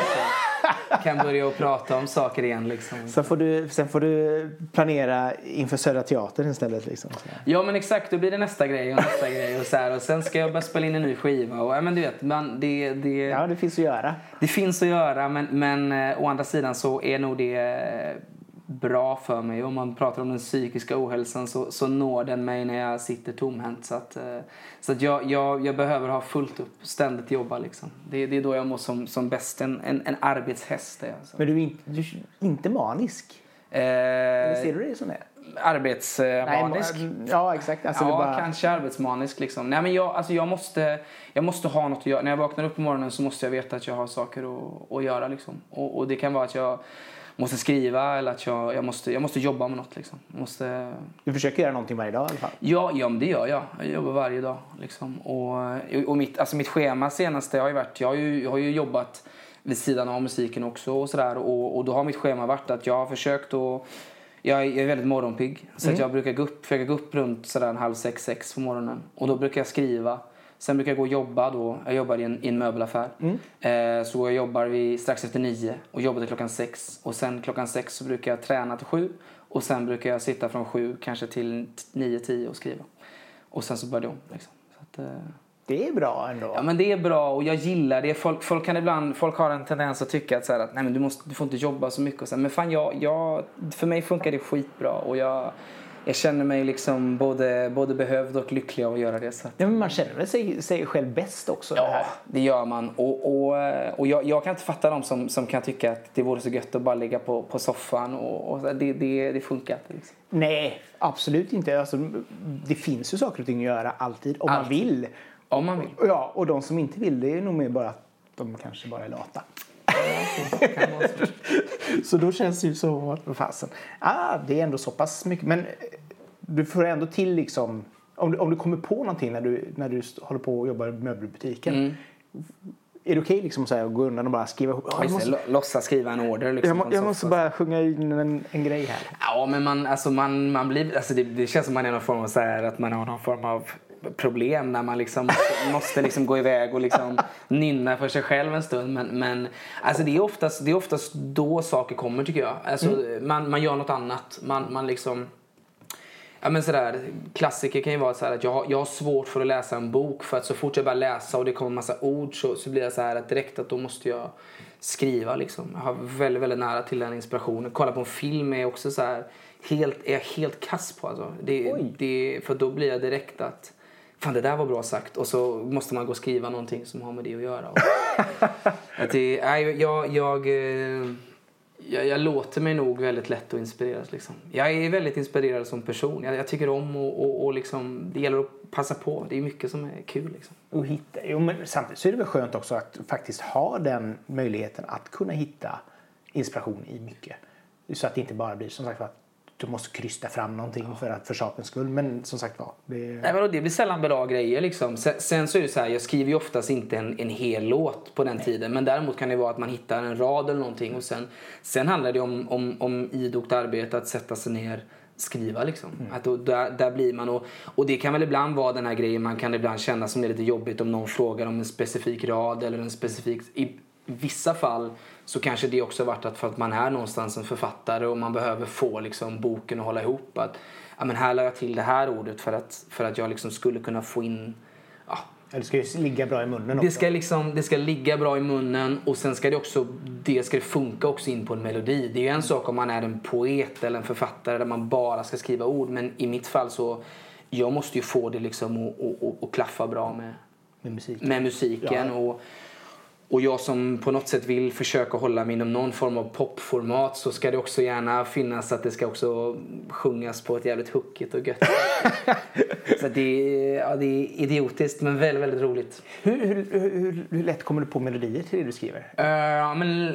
jag kan börja och prata om saker igen. Liksom. Sen, får du, sen får du planera inför Södra Teatern istället. Liksom. Ja men exakt, då blir det nästa grej och nästa grej. Och, så här, och sen ska jag börja spela in en ny skiva. Och, ja, men du vet, man, det, det, ja, det finns att göra. Det finns att göra men, men eh, å andra sidan så är nog det bra för mig. Om man pratar om den psykiska ohälsan så, så når den mig när jag sitter tomhänt. Så att, eh, så att jag, jag, jag behöver ha fullt upp, ständigt jobba liksom. Det, det är då jag mår som, som bäst. En, en, en arbetshäst är alltså. Men du är inte, du är inte manisk? Eh, Eller ser du det som det? Arbetsmanisk? ja, exakt. Alltså, ja, bara... kanske arbetsmanisk. Liksom. Nej, men jag, alltså, jag, måste, jag måste ha något att göra. När jag vaknar upp på morgonen så måste jag veta att jag har saker att, att göra. Liksom. Och, och det kan vara att jag måste skriva eller att jag, jag, måste, jag måste jobba med något. Liksom. Måste... Du försöker göra någonting varje dag i alla fall? Ja, ja det gör jag. Jag jobbar varje dag. Liksom. Och, och mitt, alltså mitt schema senaste har ju varit... Jag har ju, jag har ju jobbat vid sidan av musiken också och sådär. Och, och då har mitt schema varit att jag har försökt att... Jag är, väldigt morgonpigg. Så mm. att jag brukar gå upp, försöka gå upp runt sådär halv sex, sex på morgonen. Och då brukar jag skriva. Sen brukar jag gå och jobba då. Jag jobbar i en, i en möbelaffär. Mm. Eh, så jag jobbar vi strax efter nio och jobbar till klockan sex. Och sen klockan sex så brukar jag träna till sju. Och sen brukar jag sitta från sju kanske till nio, tio och skriva. Och sen så börjar det om. Liksom. Att, eh... Det är bra ändå. Ja men det är bra och jag gillar det. Folk, folk kan ibland, folk har en tendens att tycka att, så att nej, men du, måste, du får inte jobba så mycket. Och så här, men fan jag, jag, för mig funkar det skitbra. Och jag, jag känner mig liksom både, både behövd och lycklig av att göra det. Så ja, men man känner väl sig, sig själv bäst också? Ja, det, det gör man. Och, och, och jag, jag, kan inte fatta de som, som kan tycka att det vore så gött att bara ligga på, på soffan. Och, och det, det, det funkar inte. Liksom. Nej, absolut inte. Alltså, det finns ju saker och ting att göra alltid, om alltid. man vill. Om man vill. Ja, och de som inte vill det är nog mer bara att de kanske bara är lata. så då känns det ju så, fasen. Ah, det är ändå så pass mycket. Men du får ändå till liksom, om du, om du kommer på någonting när du, när du håller på och jobbar i möbelbutiken. Mm. Är det okej okay, liksom, att gå undan och bara skriva ihop? Oh, måste... Låtsas skriva en order. Liksom, jag, må, jag måste bara sjunga in en, en grej här. Ja, men man, alltså, man, man blir, alltså, det, det känns som man är någon form av så här, att man har någon form av problem när man liksom måste liksom gå iväg och liksom nynna för sig själv en stund. Men, men alltså det, är oftast, det är oftast då saker kommer tycker jag. Alltså, mm. man, man gör något annat. Man, man liksom... Ja, men sådär, klassiker kan ju vara så att jag har, jag har svårt för att läsa en bok för att så fort jag börjar läsa och det kommer en massa ord så, så blir det så här att direkt att då måste jag skriva liksom. Jag har väldigt, väldigt nära till den inspirationen. Kolla på en film är också så här, helt, är jag helt kass på alltså. Det, det, för då blir jag direkt att fan det där var bra sagt och så måste man gå och skriva någonting som har med det att göra. att det, nej, jag, jag, eh, jag, jag, låter mig nog väldigt lätt att inspireras. Liksom. Jag är väldigt inspirerad som person. Jag, jag tycker om och, och, och liksom, det gäller att passa på. Det är mycket som är kul. Liksom. Och hitta, jo, men samtidigt så är det väl skönt också att faktiskt ha den möjligheten att kunna hitta inspiration i mycket. Så att det inte bara blir som sagt att du måste krysta fram någonting ja. för, att, för sakens skull. Men som sagt var. Det... Nej, men det blir sällan bra grejer liksom. Sen, sen, så är det så här, jag skriver ju oftast inte en, en hel låt på den Nej. tiden. Men däremot kan det vara att man hittar en rad eller någonting. Och sen, sen handlar det om, om, om idogt arbete, att sätta sig ner skriva liksom. Mm. Att då, där, där blir man och, och det kan väl ibland vara den här grejen man kan ibland känna som är lite jobbigt om någon frågar om en specifik rad eller en specifik i vissa fall så kanske det också varit att för att man är någonstans en författare och man behöver få liksom boken att hålla ihop. Att, ja, men här la jag till det här ordet för att, för att jag liksom skulle kunna få in ja, det ska ju ligga bra i munnen också. Det ska, liksom, det ska ligga bra i munnen och sen ska det också det ska det funka också in på en melodi. Det är ju en sak om man är en poet eller en författare där man bara ska skriva ord men i mitt fall så jag måste ju få det liksom att klaffa bra med, med musiken. Med musiken. Ja. Och, och jag som på något sätt vill försöka hålla mig inom någon form av popformat så ska det också gärna finnas att det ska också sjungas på ett jävligt hookigt och gött Så det, är- ja, det är idiotiskt men väldigt, väldigt roligt. Hur, hur, hur, hur lätt kommer du på melodier till det du skriver? Ja men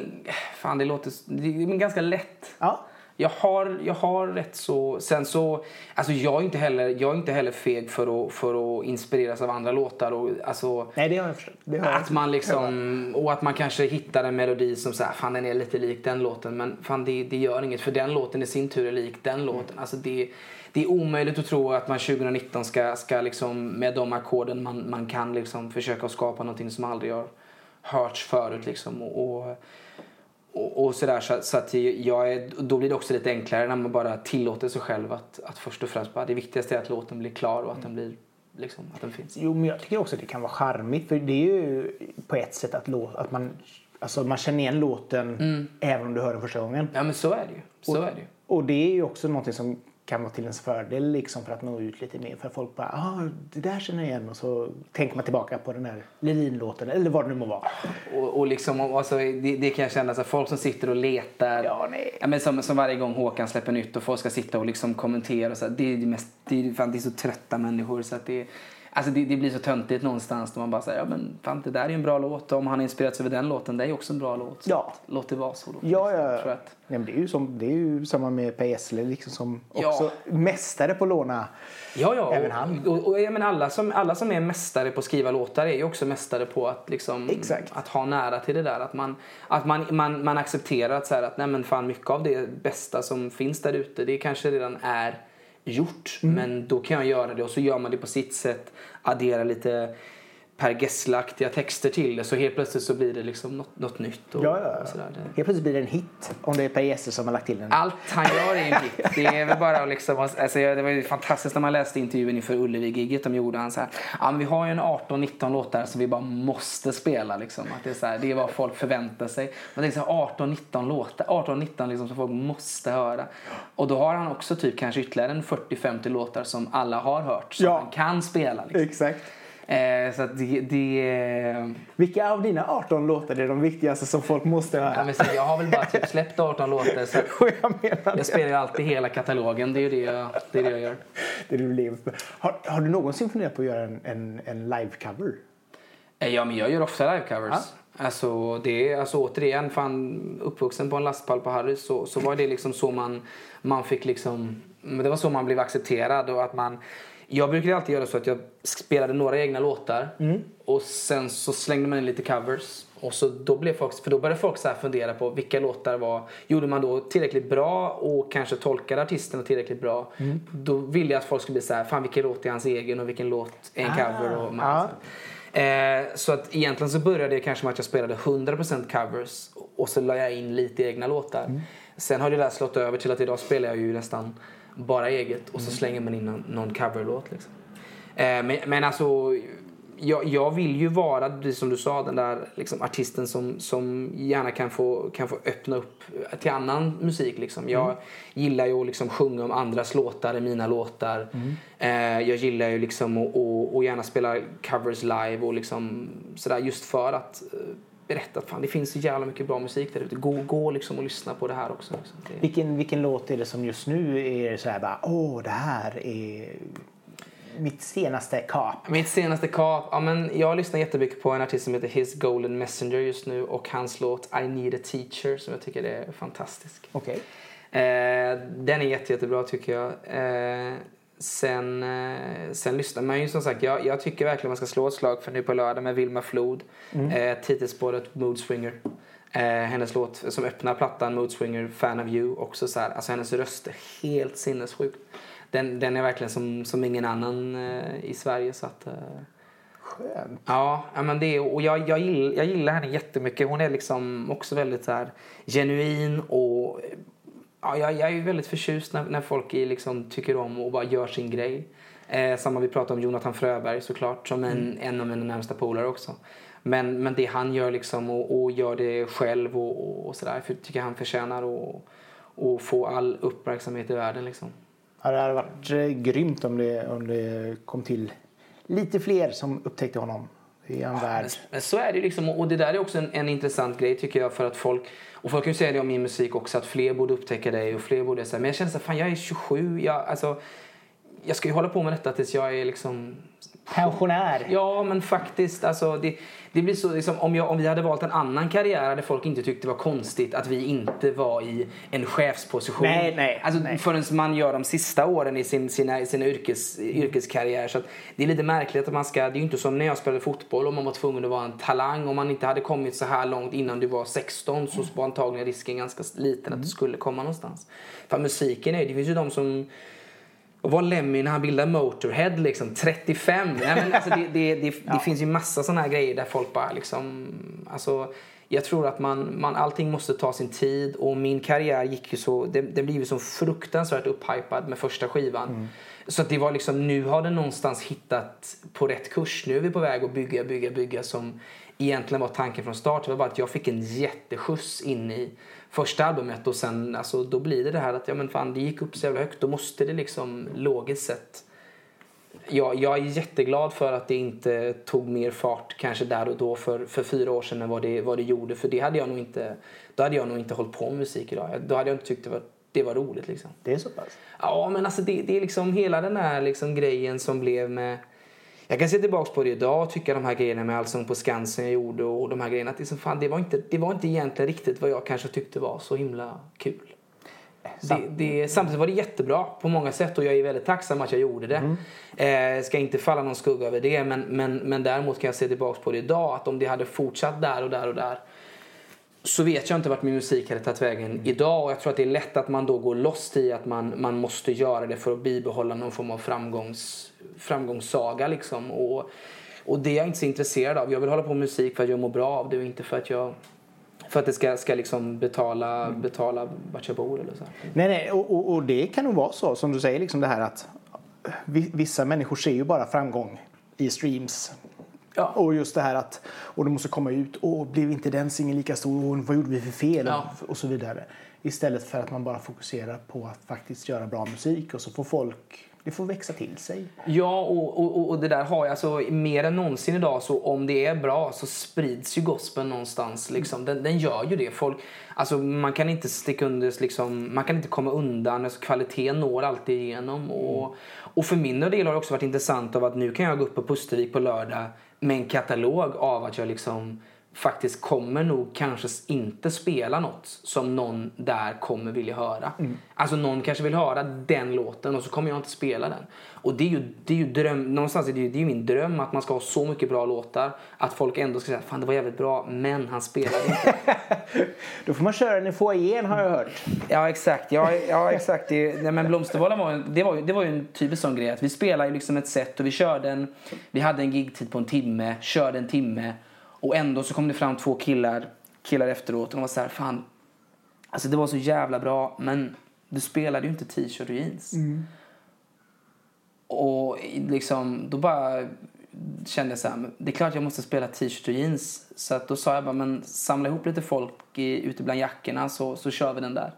fan det låter, det är ganska lätt. Ja. Jag har, jag har rätt så... Sen så... Alltså jag är inte heller, jag är inte heller feg för att, för att inspireras av andra låtar. Och, alltså, Nej, det har jag förstått. Det har jag att man liksom, och att man kanske hittar en melodi som så här, fan den är lite lik den låten. Men fan det, det gör inget för den låten i sin tur är lik den låten. Alltså det, det är omöjligt att tro att man 2019 ska, ska liksom med de ackorden man, man kan liksom försöka skapa någonting som aldrig har hörts förut liksom. Och, och, och, och sådär så, så att jag är, då blir det också lite enklare när man bara tillåter sig själv att, att först och främst bara det viktigaste är att låten blir klar och att den blir liksom, att den finns. Jo, men jag tycker också att det kan vara charmigt. För det är ju på ett sätt att, lå- att man, alltså man känner igen låten även om du hör den första gången. Ja men så är det ju. Så är det ju. Och det är ju också någonting som kan vara till ens fördel liksom för att nå ut lite mer. För folk bara, ah, det där känner jag igen. Och så tänker man tillbaka på den här Lelin-låten eller vad det nu må vara. Och, och liksom, alltså, det, det kan jag känna, så här, folk som sitter och letar. Ja, nej. Ja, men som, som varje gång Håkan släpper nytt och folk ska sitta och liksom kommentera. Och så det, är det, mest, det, är, fan, det är så trötta människor så att det, alltså det, det blir så töntigt någonstans. Då man bara säger, ja men fan det där är en bra låt. Och om han inspirerats över den låten, det är också en bra låt. Ja. låt det vara så då. Ja, ja. Tror att, Nej, det, är ju som, det är ju samma med Per Gessle liksom som Ja. också mästare på att låna. Ja, ja. Även och, han. Och, och, jag menar, alla, som, alla som är mästare på att skriva låtar är ju också mästare på att, liksom, Exakt. att ha nära till det där. Att man, att man, man, man accepterar att, så här, att nej, men fan, mycket av det bästa som finns där ute det kanske redan är gjort. Mm. Men då kan jag göra det och så gör man det på sitt sätt. Addera lite Per Gessle-aktiga texter till det så helt plötsligt så blir det liksom något, något nytt. Och, Ja, ja, och sådär. Helt plötsligt blir det en hit om det är Per Gessle som har lagt till den. allt han gör är en hit. Det är väl bara liksom, alltså, det var ju fantastiskt när man läste intervjun inför Ullevi-giget de gjorde. Han så här, ja, vi har ju en 18-19 låtar som vi bara måste spela. Liksom. Att det, är så här, det är vad folk förväntar sig. Man tänker så här, 18-19 låtar, 18-19 liksom, som folk måste höra. Och då har han också typ kanske ytterligare en 40-50 låtar som alla har hört. Som Ja. han kan spela. Liksom. Exakt. Eh, så det, det Vilka av dina 18 låtar är de viktigaste som folk måste höra? ja, men så jag har väl bara typ släppt 18 låtar. Så jag det. jag spelar ju alltid hela katalogen. Det är ju det jag, det är det jag gör. det du lever. Har, har du någonsin funderat på att göra en, en, en live-cover? Eh, Ja, men jag gör ofta livecovers. Ja. Alltså, det alltså återigen, fan, uppvuxen på en lastpall på Harrys så, så var det liksom så man, man fick liksom, det var så man blev accepterad och att man jag brukade alltid göra så att jag spelade några egna låtar och sen så slängde man in lite covers. Och så då blev folk, för då började folk så fundera på vilka låtar var, gjorde man då tillräckligt bra och kanske tolkade artisterna tillräckligt bra. Då ville jag att folk skulle bli så här, fan vilken låt är hans egen och vilken låt är en cover. Och man, Ja. Eh, så att egentligen så började det kanske med att jag spelade 100% covers och så la jag in lite egna låtar. Sen har det där slått över till att idag spelar jag ju nästan bara eget och så slänger man in någon, någon coverlåt. Liksom. Eh, men, men alltså, jag, jag vill ju vara, precis som du sa, den där liksom, artisten som, som gärna kan få, kan få öppna upp till annan musik. Liksom. Jag gillar ju att liksom, sjunga om andras låtar i mina låtar. Eh, jag gillar ju liksom att och, och gärna spela covers live och liksom sådär just för att eh, berätta att fan, det finns så jävla mycket bra musik där ute. Gå, gå liksom och lyssna på det här också. Liksom. Det, Vilken, vilken låt är det som just nu är så här bara, åh det här är mitt senaste kap? Mitt senaste kap, ja men jag lyssnar jättemycket på en artist som heter His Golden Messenger just nu och hans låt I Need A Teacher som jag tycker är fantastisk. Okej. Eh, den är jätte, jättebra tycker jag. Eh, sen, eh, sen lyssnar man ju som sagt, jag, jag tycker verkligen man ska slå ett slag för nu på lördag med Vilma Flod. Eh, titelspåret Mood Swinger. Eh, hennes låt som öppnar plattan Mood Swinger, Fan of You. Också så här, alltså hennes röst är helt sinnessjuk. Den, den är verkligen som, som ingen annan eh, i Sverige. Så att, eh, Skönt. Ja, ja, men det, och jag, jag, gillar, jag gillar henne jättemycket. Hon är liksom också väldigt så här, genuin och ja, jag, jag är väldigt förtjust när, när folk är, liksom, tycker om och bara gör sin grej. Eh, samma vi pratade om Jonathan Fröberg såklart som en, en av mina närmsta polare också. Men, men det han gör liksom och, och gör det själv och, och, och sådär för tycker han förtjänar och, och få all uppmärksamhet i världen liksom. Ja, det hade varit eh, grymt om det, om det kom till lite fler som upptäckte honom. Är en värld. Men så är det liksom. Och det där är också en, en intressant grej tycker jag för att folk och folk kan ju säga det om min musik också att fler borde upptäcka dig och fler borde säga men jag känner så här, fan jag är 27, jag, alltså jag ska ju hålla på med detta tills jag är liksom Pensionär. Ja, men faktiskt. Alltså, det, det blir så, liksom, om, jag, om vi hade valt en annan karriär hade folk inte tyckt det var konstigt att vi inte var i en chefsposition. Nej, nej, alltså, nej. Förrän man gör de sista åren i sin sina, sina yrkes, yrkeskarriär. Så att det är lite märkligt att man ska... Det är ju inte som när jag spelade fotboll och man var tvungen att vara en talang. Om man inte hade kommit så här långt innan du var 16 så var antagligen risken ganska liten att du skulle komma någonstans. För musiken är det finns ju de som och var Lemmy när han bildade Motorhead liksom, 35. Nej, men alltså, det det, det, det Ja. finns ju massa sådana här grejer där folk bara liksom, alltså jag tror att man, man, allting måste ta sin tid och min karriär gick ju så, det, det blev ju så fruktansvärt upphypad med första skivan. Så att det var liksom, nu har den någonstans hittat på rätt kurs. Nu är vi på väg att bygga, bygga, bygga som egentligen var tanken från start. Det var bara att jag fick en jätteskjuts in i första albumet och sen alltså, då blir det det här att ja men fan det gick upp så jävla högt. Då måste det liksom logiskt sett jag, jag är jätteglad för att det inte tog mer fart kanske där och då för, för fyra år sedan än vad det, vad det gjorde. För det hade jag nog inte, då hade jag nog inte hållit på med musik idag. Då hade jag inte tyckt det var, det var roligt liksom. Det är så pass. Ja, men alltså det, det är liksom hela den här liksom grejen som blev med... Jag kan se tillbaka på det idag och tycka de här grejerna med Allsång på Skansen jag gjorde och de här grejerna. Att det, är som fan, det, var inte, det var inte egentligen riktigt vad jag kanske tyckte var så himla kul. Det, det, samtidigt var det jättebra på många sätt och jag är väldigt tacksam att jag gjorde det. Eh, ska inte falla någon skugga över det men, men, men däremot kan jag se tillbaka på det idag att om det hade fortsatt där och där och där så vet jag inte vart min musik hade tagit vägen idag och jag tror att det är lätt att man då går loss i att man, man måste göra det för att bibehålla någon form av framgångs, framgångssaga liksom. Och, och det är jag inte så intresserad av. Jag vill hålla på med musik för att jag mår bra av det och inte för att jag för att det ska, ska liksom betala, betala vart jag bor eller så. Nej, nej, och, och, och det kan nog vara så som du säger, liksom det här att vi- vissa människor ser ju bara framgång i streams. Ja. Och just det här att och det måste komma ut och blev inte den singeln lika stor och vad gjorde vi för fel Ja. och, så vidare. Istället för att man bara fokuserar på att faktiskt göra bra musik och så får folk, det får växa till sig. Ja, och, och, och det där har jag alltså mer än någonsin idag. Så om det är bra så sprids ju gospeln någonstans. Liksom. Den, den gör ju det. Folk, alltså, man kan inte sticka under, liksom, man kan inte komma undan. Alltså, kvaliteten når alltid igenom. Och, och för min del har det också varit intressant av att nu kan jag gå upp på Pustervik på lördag med en katalog av att jag liksom faktiskt kommer nog kanske inte spela något som någon där kommer vilja höra. Alltså någon kanske vill höra den låten och så kommer jag inte spela den. Och det är ju, det är ju dröm, någonstans är det, ju, det är ju min dröm att man ska ha så mycket bra låtar att folk ändå ska säga fan det var jävligt bra men han spelade inte. Då får man köra den i foajén har jag hört. Ja exakt, ja, ja, exakt. Det, nej, men Blomsterbollen var, det var, det var ju en typisk sån grej att vi spelade ju liksom ett set och vi körde en, vi hade en gigtid på en timme, körde en timme och ändå så kom det fram två killar, killar efteråt och de var så här, fan, alltså det var så jävla bra men du spelade ju inte t-shirt och jeans. Och liksom, då bara kände jag så här, det är klart jag måste spela t-shirt och jeans. Så att då sa jag bara, men samla ihop lite folk i, ute bland jackorna så, så kör vi den där.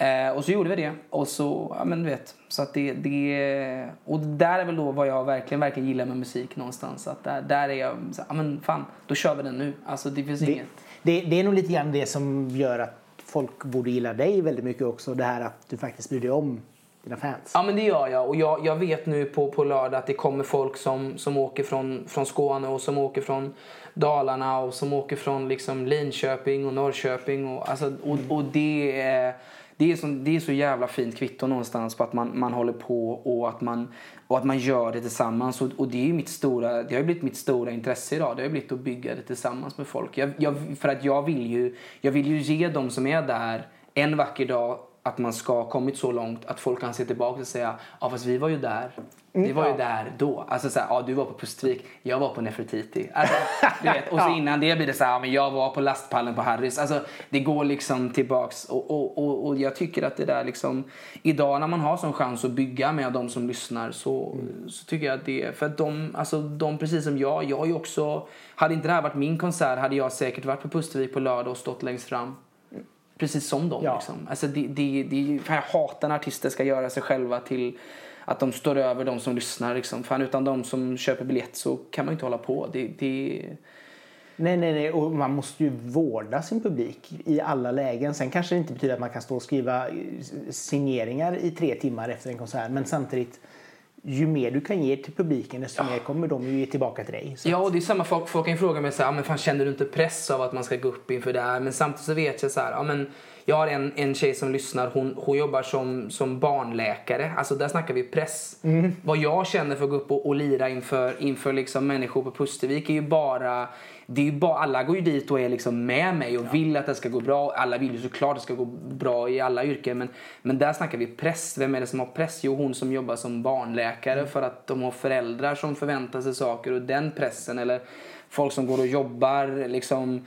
Eh, och så gjorde vi det. Och så, ja men du vet. Så att det, det, och där är väl då vad jag verkligen, verkligen gillar med musik någonstans. Att där, där är jag, så, ja men fan, då kör vi den nu. Alltså det finns Det, inget. det, det är nog lite grann det som gör att folk borde gilla dig väldigt mycket också. Det här att du faktiskt bryr dig om dina fans. Ja men det gör jag och jag, jag vet nu på, på lördag att det kommer folk som, som åker från, från Skåne och som åker från Dalarna och som åker från liksom Linköping och Norrköping och, alltså, och, och det är det är, så, det är så jävla fint kvitto någonstans på att man, man håller på och att man, och att man gör det tillsammans. Och, och det, är mitt stora, det har ju blivit mitt stora intresse idag. Det har ju blivit att bygga det tillsammans med folk. Jag, jag, för att jag vill, ju, jag vill ju ge dem som är där en vacker dag att man ska ha kommit så långt att folk kan se tillbaka och säga ja fast vi var ju där. Vi var ju ja. där då. Alltså såhär, ja du var på Pustervik, jag var på Nefertiti. Alltså, du vet, och så innan det blir det såhär, ja, men jag var på lastpallen på Harrys. Alltså det går liksom tillbaks och, och, och, och jag tycker att det där liksom, idag när man har sån chans att bygga med de som lyssnar så, så tycker jag att det, för att de, alltså de precis som jag, jag ju också, hade inte det här varit min konsert hade jag säkert varit på Pustervik på lördag och stått längst fram. Precis som dem. Ja. Liksom. Alltså det, det, det, jag hatar när artister ska göra sig själva till att de står över de som lyssnar. Liksom. Fan, utan de som köper biljett så kan man inte hålla på. Det, det... Nej, nej, nej. Och man måste ju vårda sin publik i alla lägen. Sen kanske det inte betyder att man kan stå och skriva signeringar i tre timmar efter en konsert. Men samtidigt ju mer du kan ge till publiken desto ja. mer kommer de ju ge tillbaka till dig. ja, och det är samma. Folk, folk kan fråga mig så här, men fan, känner du inte press av att man ska gå upp inför det här? Men samtidigt så vet jag så här, ja, men jag har en, en tjej som lyssnar, hon, hon jobbar som, som barnläkare. Alltså där snackar vi press. Mm. Vad jag känner för att gå upp och, och lira inför, inför liksom människor på Pustervik är ju bara det är bara, alla går ju dit och är liksom med mig och ja. vill att det ska gå bra. Alla vill ju såklart att det ska gå bra i alla yrken. Men, men där snackar vi press. Vem är det som har press? Jo, hon som jobbar som barnläkare mm. för att de har föräldrar som förväntar sig saker. Och den pressen, eller folk som går och jobbar liksom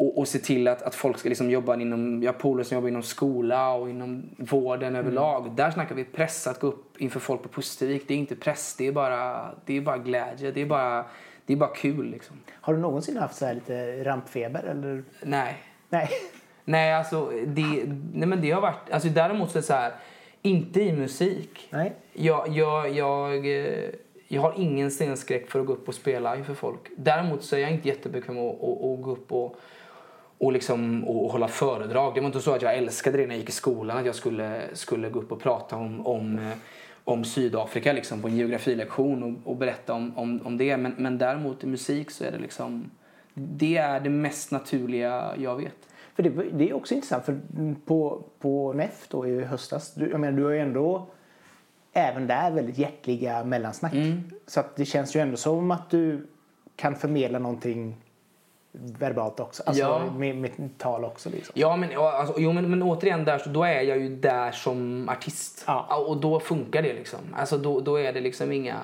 och, och se till att, att folk ska liksom jobba inom, jag har som jobbar inom skola och inom vården mm. överlag. Där snackar vi press, att gå upp inför folk på Pustervik. Det är inte press, det är bara, det är bara glädje. Det är bara det är bara kul liksom. Har du någonsin haft så här lite rampfeber eller? Nej. Nej. Nej, alltså det, nej men det har varit, alltså däremot så är det så här, inte i musik. Nej. Jag, jag, jag, jag har ingen scenskräck för att gå upp och spela inför folk. Däremot så är jag inte jättebekväm att, att, att gå upp och och, liksom, och hålla föredrag. Det var inte så att jag älskade det när jag gick i skolan, att jag skulle, skulle gå upp och prata om, om om Sydafrika liksom, på en geografilektion och, och berätta om, om, om det. Men, men däremot i musik så är det liksom, det är det mest naturliga jag vet. För det, det är också intressant, för på, på NEF då i höstas, du, jag menar, du har ju ändå även där väldigt hjärtliga mellansnack. Mm. Så att det känns ju ändå som att du kan förmedla någonting verbalt också. Alltså ja. med, med tal också. Liksom. Ja, men, alltså, jo, men, men återigen, där, så då är jag ju där som artist. Ja. Och då funkar det liksom. Alltså då, då är det liksom inga...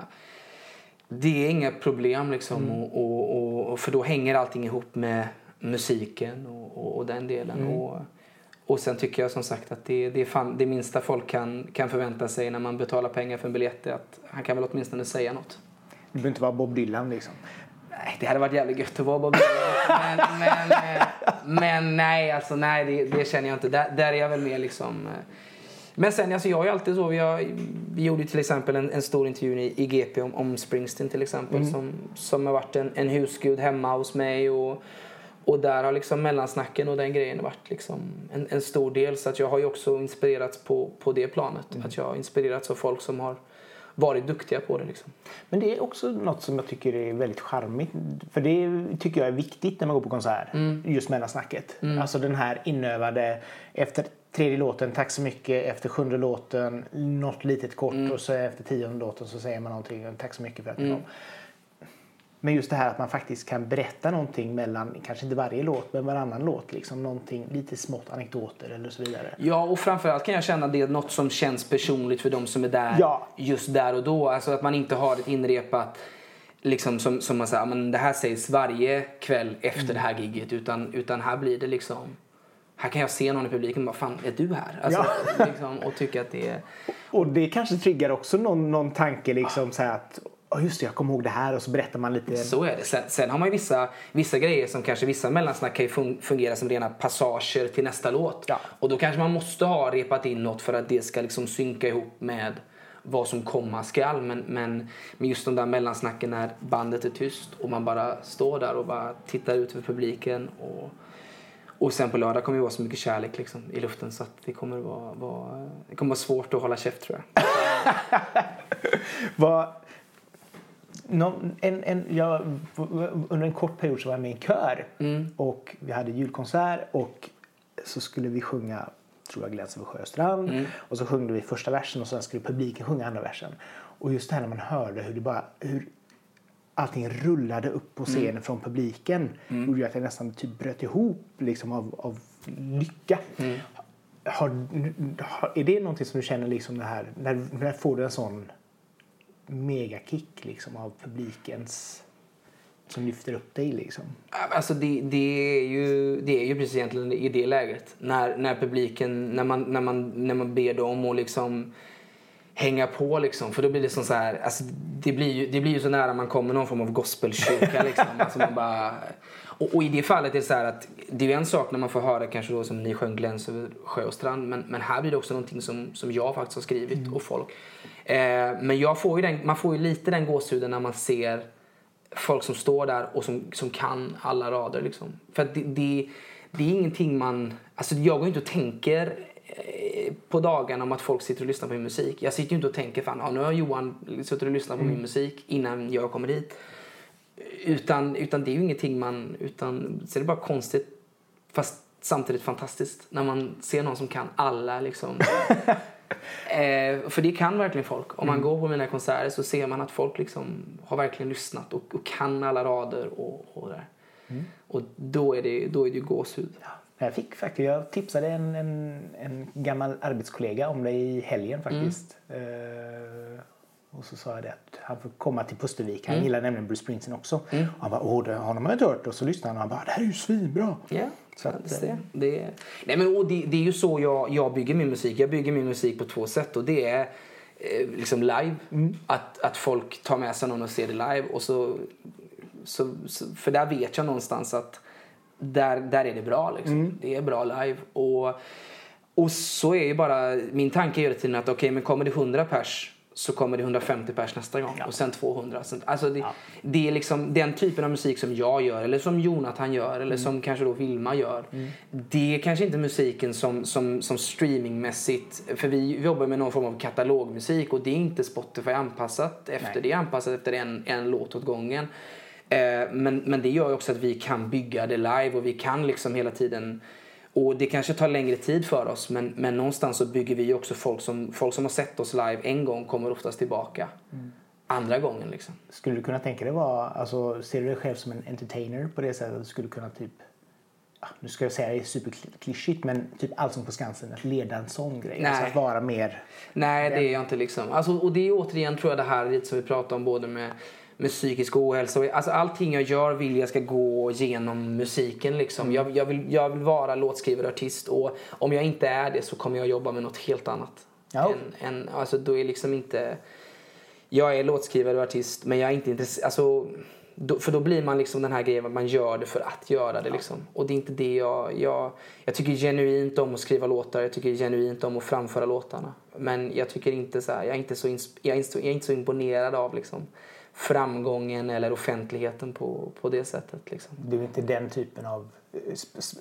Det är inga problem liksom. Mm. Och, och, och, för då hänger allting ihop med musiken och, och den delen. Mm. Och, och sen tycker jag som sagt att det, det är fan, det minsta folk kan, kan förvänta sig när man betalar pengar för en biljett är att han kan väl åtminstone säga något. Det behöver inte vara Bob Dylan liksom. Nej, det hade varit jävligt gött att vara Bob men, men, eh, men, nej, alltså nej, det, det, känner jag inte. Där, där är jag väl mer liksom... Eh. Men sen, alltså jag är alltid så. Jag, vi gjorde till exempel en, en stor intervju i, i GP om, om Springsteen till exempel. Mm. Som, som har varit en, en husgud hemma hos mig. Och, och där har liksom mellansnacken och den grejen varit liksom en, en stor del. Så att jag har ju också inspirerats på, på det planet. Mm. Att jag har inspirerats av folk som har varit duktiga på det. Liksom. Men det är också något som jag tycker är väldigt charmigt. För det tycker jag är viktigt när man går på konsert. Mm. Just mellansnacket. Mm. Alltså den här inövade efter tredje låten, tack så mycket. Efter sjunde låten, något litet kort mm. och så efter tionde låten så säger man någonting. Tack så mycket för att ni mm. kom. Men just det här att man faktiskt kan berätta någonting mellan, kanske inte varje låt, men varannan låt. Liksom någonting, lite smått anekdoter eller så vidare. Ja, och framförallt kan jag känna det är något som känns personligt för de som är där ja. just där och då. Alltså att man inte har ett inrepat liksom som, som man säger, men det här sägs varje kväll efter mm. det här gigget utan, utan här blir det liksom här kan jag se någon i publiken och bara, fan är du här? Alltså, ja. liksom, och tycka att det är... Och det kanske triggar också någon, någon tanke liksom så att oh just det, jag kommer ihåg det här och så berättar man lite. Så är det. Sen, sen har man ju vissa, vissa grejer som kanske vissa mellansnack kan fungera som rena passager till nästa låt. Ja. Och då kanske man måste ha repat in något för att det ska liksom synka ihop med vad som komma skall. Men, men, men just de där mellansnacken när bandet är tyst och man bara står där och bara tittar ut för publiken. Och, och sen på lördag kommer det vara så mycket kärlek liksom, i luften så det kommer vara, vara, det kommer vara svårt att hålla käft tror jag. Vad någon, en, en, jag, under en kort period så var jag med i en kör mm. och vi hade julkonsert och så skulle vi sjunga tror jag Gläds över sjö och strand mm. och så sjöng vi första versen och sen skulle publiken sjunga andra versen. Och just det här när man hörde hur det bara hur allting rullade upp på scenen mm. från publiken mm. gjorde att jag nästan typ bröt ihop liksom av, av lycka. Mm. Har, är det någonting som du känner liksom det här, när, när får du en sån megakick liksom av publikens som lyfter upp dig liksom? Alltså det, det, är ju, det är ju precis egentligen i det läget. När, när publiken, när man, när, man, när man ber dem att liksom hänga på liksom. För då blir det som så här, alltså, det, blir ju, det blir ju så nära man kommer någon form av gospelkyrka liksom. alltså, man bara, och, och, i det fallet är det så här att det är en sak när man får höra kanske då som ni sjöng Gläns över sjö och strand. Men, men här blir det också någonting som, som jag faktiskt har skrivit mm. och folk. Eh, men jag får ju den, man får ju lite den gåshuden när man ser folk som står där och som, som kan alla rader liksom. För det, det, det är ingenting man, alltså jag går inte och tänker Eh, på dagarna om att folk sitter och lyssnar på min musik. Jag sitter ju inte och tänker fan, ja, nu har Johan suttit och lyssnat på mm. min musik innan jag kommer dit. Utan, utan det är ju ingenting man, utan så är det bara konstigt fast samtidigt fantastiskt när man ser någon som kan alla liksom. eh, för det kan verkligen folk. Om man mm. går på mina konserter så ser man att folk liksom har verkligen lyssnat och, och kan alla rader och, och där. Mm. Och då är det, då är det ju gåshud. Ja. Jag fick faktiskt, jag tipsade en, en, en gammal arbetskollega om det i helgen faktiskt. Mm. Och så sa jag det att han får komma till Pustervik. Han mm. gillar nämligen Bruce Springsteen också. Mm. Han bara, åh det har man inte hört. Och så lyssnade han och han bara, det här är ju svinbra. Yeah. Så att, det, det, nej men, och det, det är ju så jag, jag bygger min musik. Jag bygger min musik på två sätt. Och det är eh, liksom live. Mm. Att, att folk tar med sig någon och ser det live. Och så, så, så, för där vet jag någonstans att där, där är det bra. Liksom. Mm. Det är bra live. Och, och så är ju bara, min tanke är hela tiden att okej, okay, men kommer det 100 pers så kommer det 150 pers nästa gång ja. och sen 200. Alltså det, ja. det, är liksom den typen av musik som jag gör eller som Jonathan gör eller mm. som kanske då Vilma gör. Mm. Det är kanske inte musiken som, som, som streamingmässigt, för vi jobbar med någon form av katalogmusik och det är inte Spotify anpassat efter. Nej. Det är anpassat efter en, en låt åt gången. Eh, men, men det gör också att vi kan bygga det live och vi kan liksom hela tiden och det kanske tar längre tid för oss men, men någonstans så bygger vi också folk som, folk som har sett oss live en gång kommer oftast tillbaka. Mm. Andra gången liksom. Skulle du kunna tänka dig vara, alltså ser du dig själv som en entertainer på det sättet du skulle kunna typ nu ska jag säga det är superklyschigt men typ Allsång på Skansen, att leda en sån grej. Nej. Alltså att vara mer... Nej, det är jag inte liksom. Alltså, och det är återigen tror jag det här lite som vi pratade om både med med psykisk ohälsa. Alltså allting jag gör vill jag ska gå genom musiken. Liksom. Jag, jag, vill, jag vill vara låtskrivare artist och om jag inte är det så kommer jag jobba med något helt annat. Ja. Än, än, alltså då är liksom inte... Jag är låtskrivare och artist men jag är inte intresserad. Alltså, då, för då blir man liksom den här grejen att man gör det för att göra det. Liksom. Och det är inte det jag, jag... Jag tycker genuint om att skriva låtar, jag tycker genuint om att framföra låtarna. Men jag tycker inte så här, jag är inte så, jag är inte så, jag är inte så imponerad av liksom framgången eller offentligheten på, på det sättet. Liksom. Du är inte den typen av eh,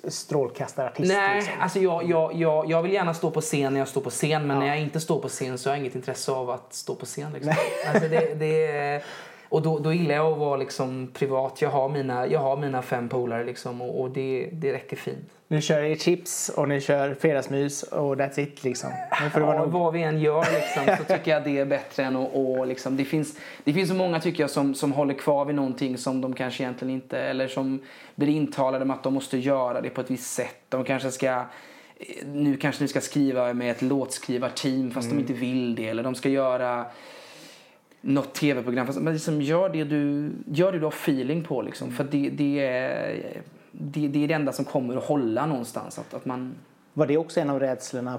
strålkastarartist? Nej, liksom. alltså jag, jag, jag, jag vill gärna stå på scen när jag står på scen men ja. när jag inte står på scen så har jag inget intresse av att stå på scen. Liksom. Alltså det, det, och då, då gillar jag att vara liksom privat. Jag har mina, jag har mina fem polare liksom, och, och det, det räcker fint. Ni kör er chips och ni kör fredagsmys och that's it liksom. får ja, nog... Vad vi än gör liksom, så tycker jag det är bättre än att och liksom, det, finns, det finns så många tycker jag som, som håller kvar vid någonting som de kanske egentligen inte eller som blir intalade med att de måste göra det på ett visst sätt. De kanske ska nu kanske ni ska skriva med ett låtskrivarteam fast mm. de inte vill det eller de ska göra något tv-program. Men liksom, gör, det du, gör det du har feeling på. Liksom. För det, det, är, det, det är det enda som kommer att hålla någonstans. Att, att man... Var det också en av rädslorna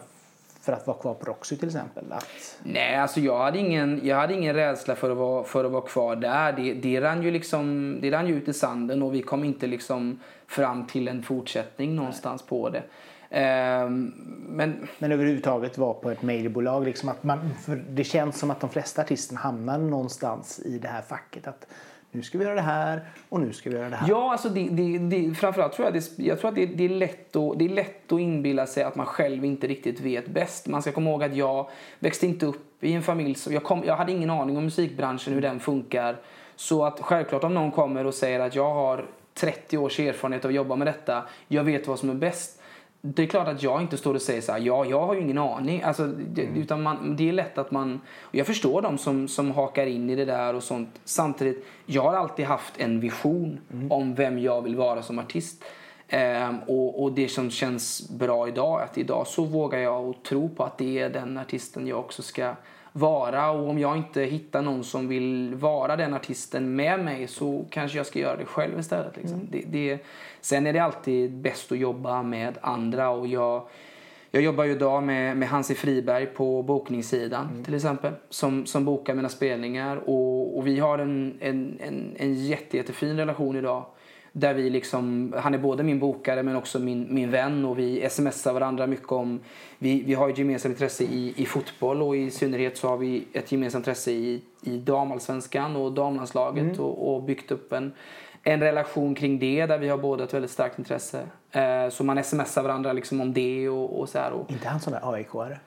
för att vara kvar på Roxy till exempel? Att... Nej, alltså jag hade ingen, jag hade ingen rädsla för att vara, för att vara kvar där. Det, det, rann ju liksom, det rann ju ut i sanden och vi kom inte liksom fram till en fortsättning någonstans Nej. på det. Ehm, men, men överhuvudtaget vara på ett mediebolag. Liksom att man, för det känns som att de flesta artisterna hamnar någonstans i det här facket. Att nu ska vi göra det här och nu ska vi göra det här. Ja, alltså det, det, det, framförallt tror jag, det, jag tror att det, det, är lätt att, det är lätt att inbilla sig att man själv inte riktigt vet bäst. Man ska komma ihåg att jag växte inte upp i en familj som, jag, kom, jag hade ingen aning om musikbranschen, hur den funkar. Så att självklart om någon kommer och säger att jag har 30 års erfarenhet av att jobba med detta, jag vet vad som är bäst det är klart att jag inte står och säger så här, ja, jag har ju ingen aning. Alltså, det, mm. utan man, det är lätt att man, jag förstår dem som, som hakar in i det där och sånt. Samtidigt, jag har alltid haft en vision mm. om vem jag vill vara som artist. Ehm, och, och det som känns bra idag, att idag så vågar jag och tro på att det är den artisten jag också ska vara och om jag inte hittar någon som vill vara den artisten med mig så kanske jag ska göra det själv istället. Liksom. Mm. Det, det, sen är det alltid bäst att jobba med andra och jag, Jag jobbar ju idag med, med Hansi Friberg på bokningssidan Mm. till exempel. Som, som bokar mina spelningar. Och, och vi har en, en, en, en jätte, jättefin relation idag. Där vi liksom, han är både min bokare men också min, min vän och vi smsar varandra mycket om... Vi, vi har ett gemensamt intresse i, i fotboll och i synnerhet så har vi ett gemensamt intresse i, i damallsvenskan och damlandslaget och, och byggt upp en, en relation kring det där vi har båda ett väldigt starkt intresse. Eh, så man smsar varandra liksom om det och, och så här. Och, Inte han sån där AIK-are?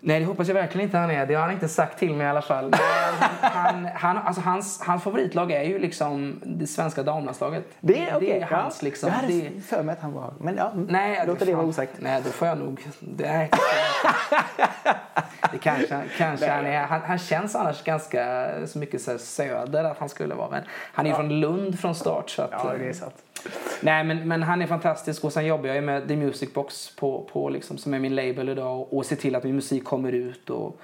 Nej, det hoppas jag verkligen inte han är. Det har han inte sagt till mig i alla fall. Han, han, alltså hans, hans favoritlag är ju liksom det svenska damlandslaget. Det är okej. det är hans liksom. Jag hade Det, för mig att han var... Men ja, nej, låter det vara osagt. Nej, då får jag nog... Nej. Det kanske, kanske han är. Han, han känns annars ganska så mycket så söder att han skulle vara. Men han är ju från Lund från start. Så att, Ja, det är eh, sant. Nej, men, men han är fantastisk och sen jobbar jag med The Music Box på, på liksom, som är min label idag och, och ser till att min musik kommer ut och,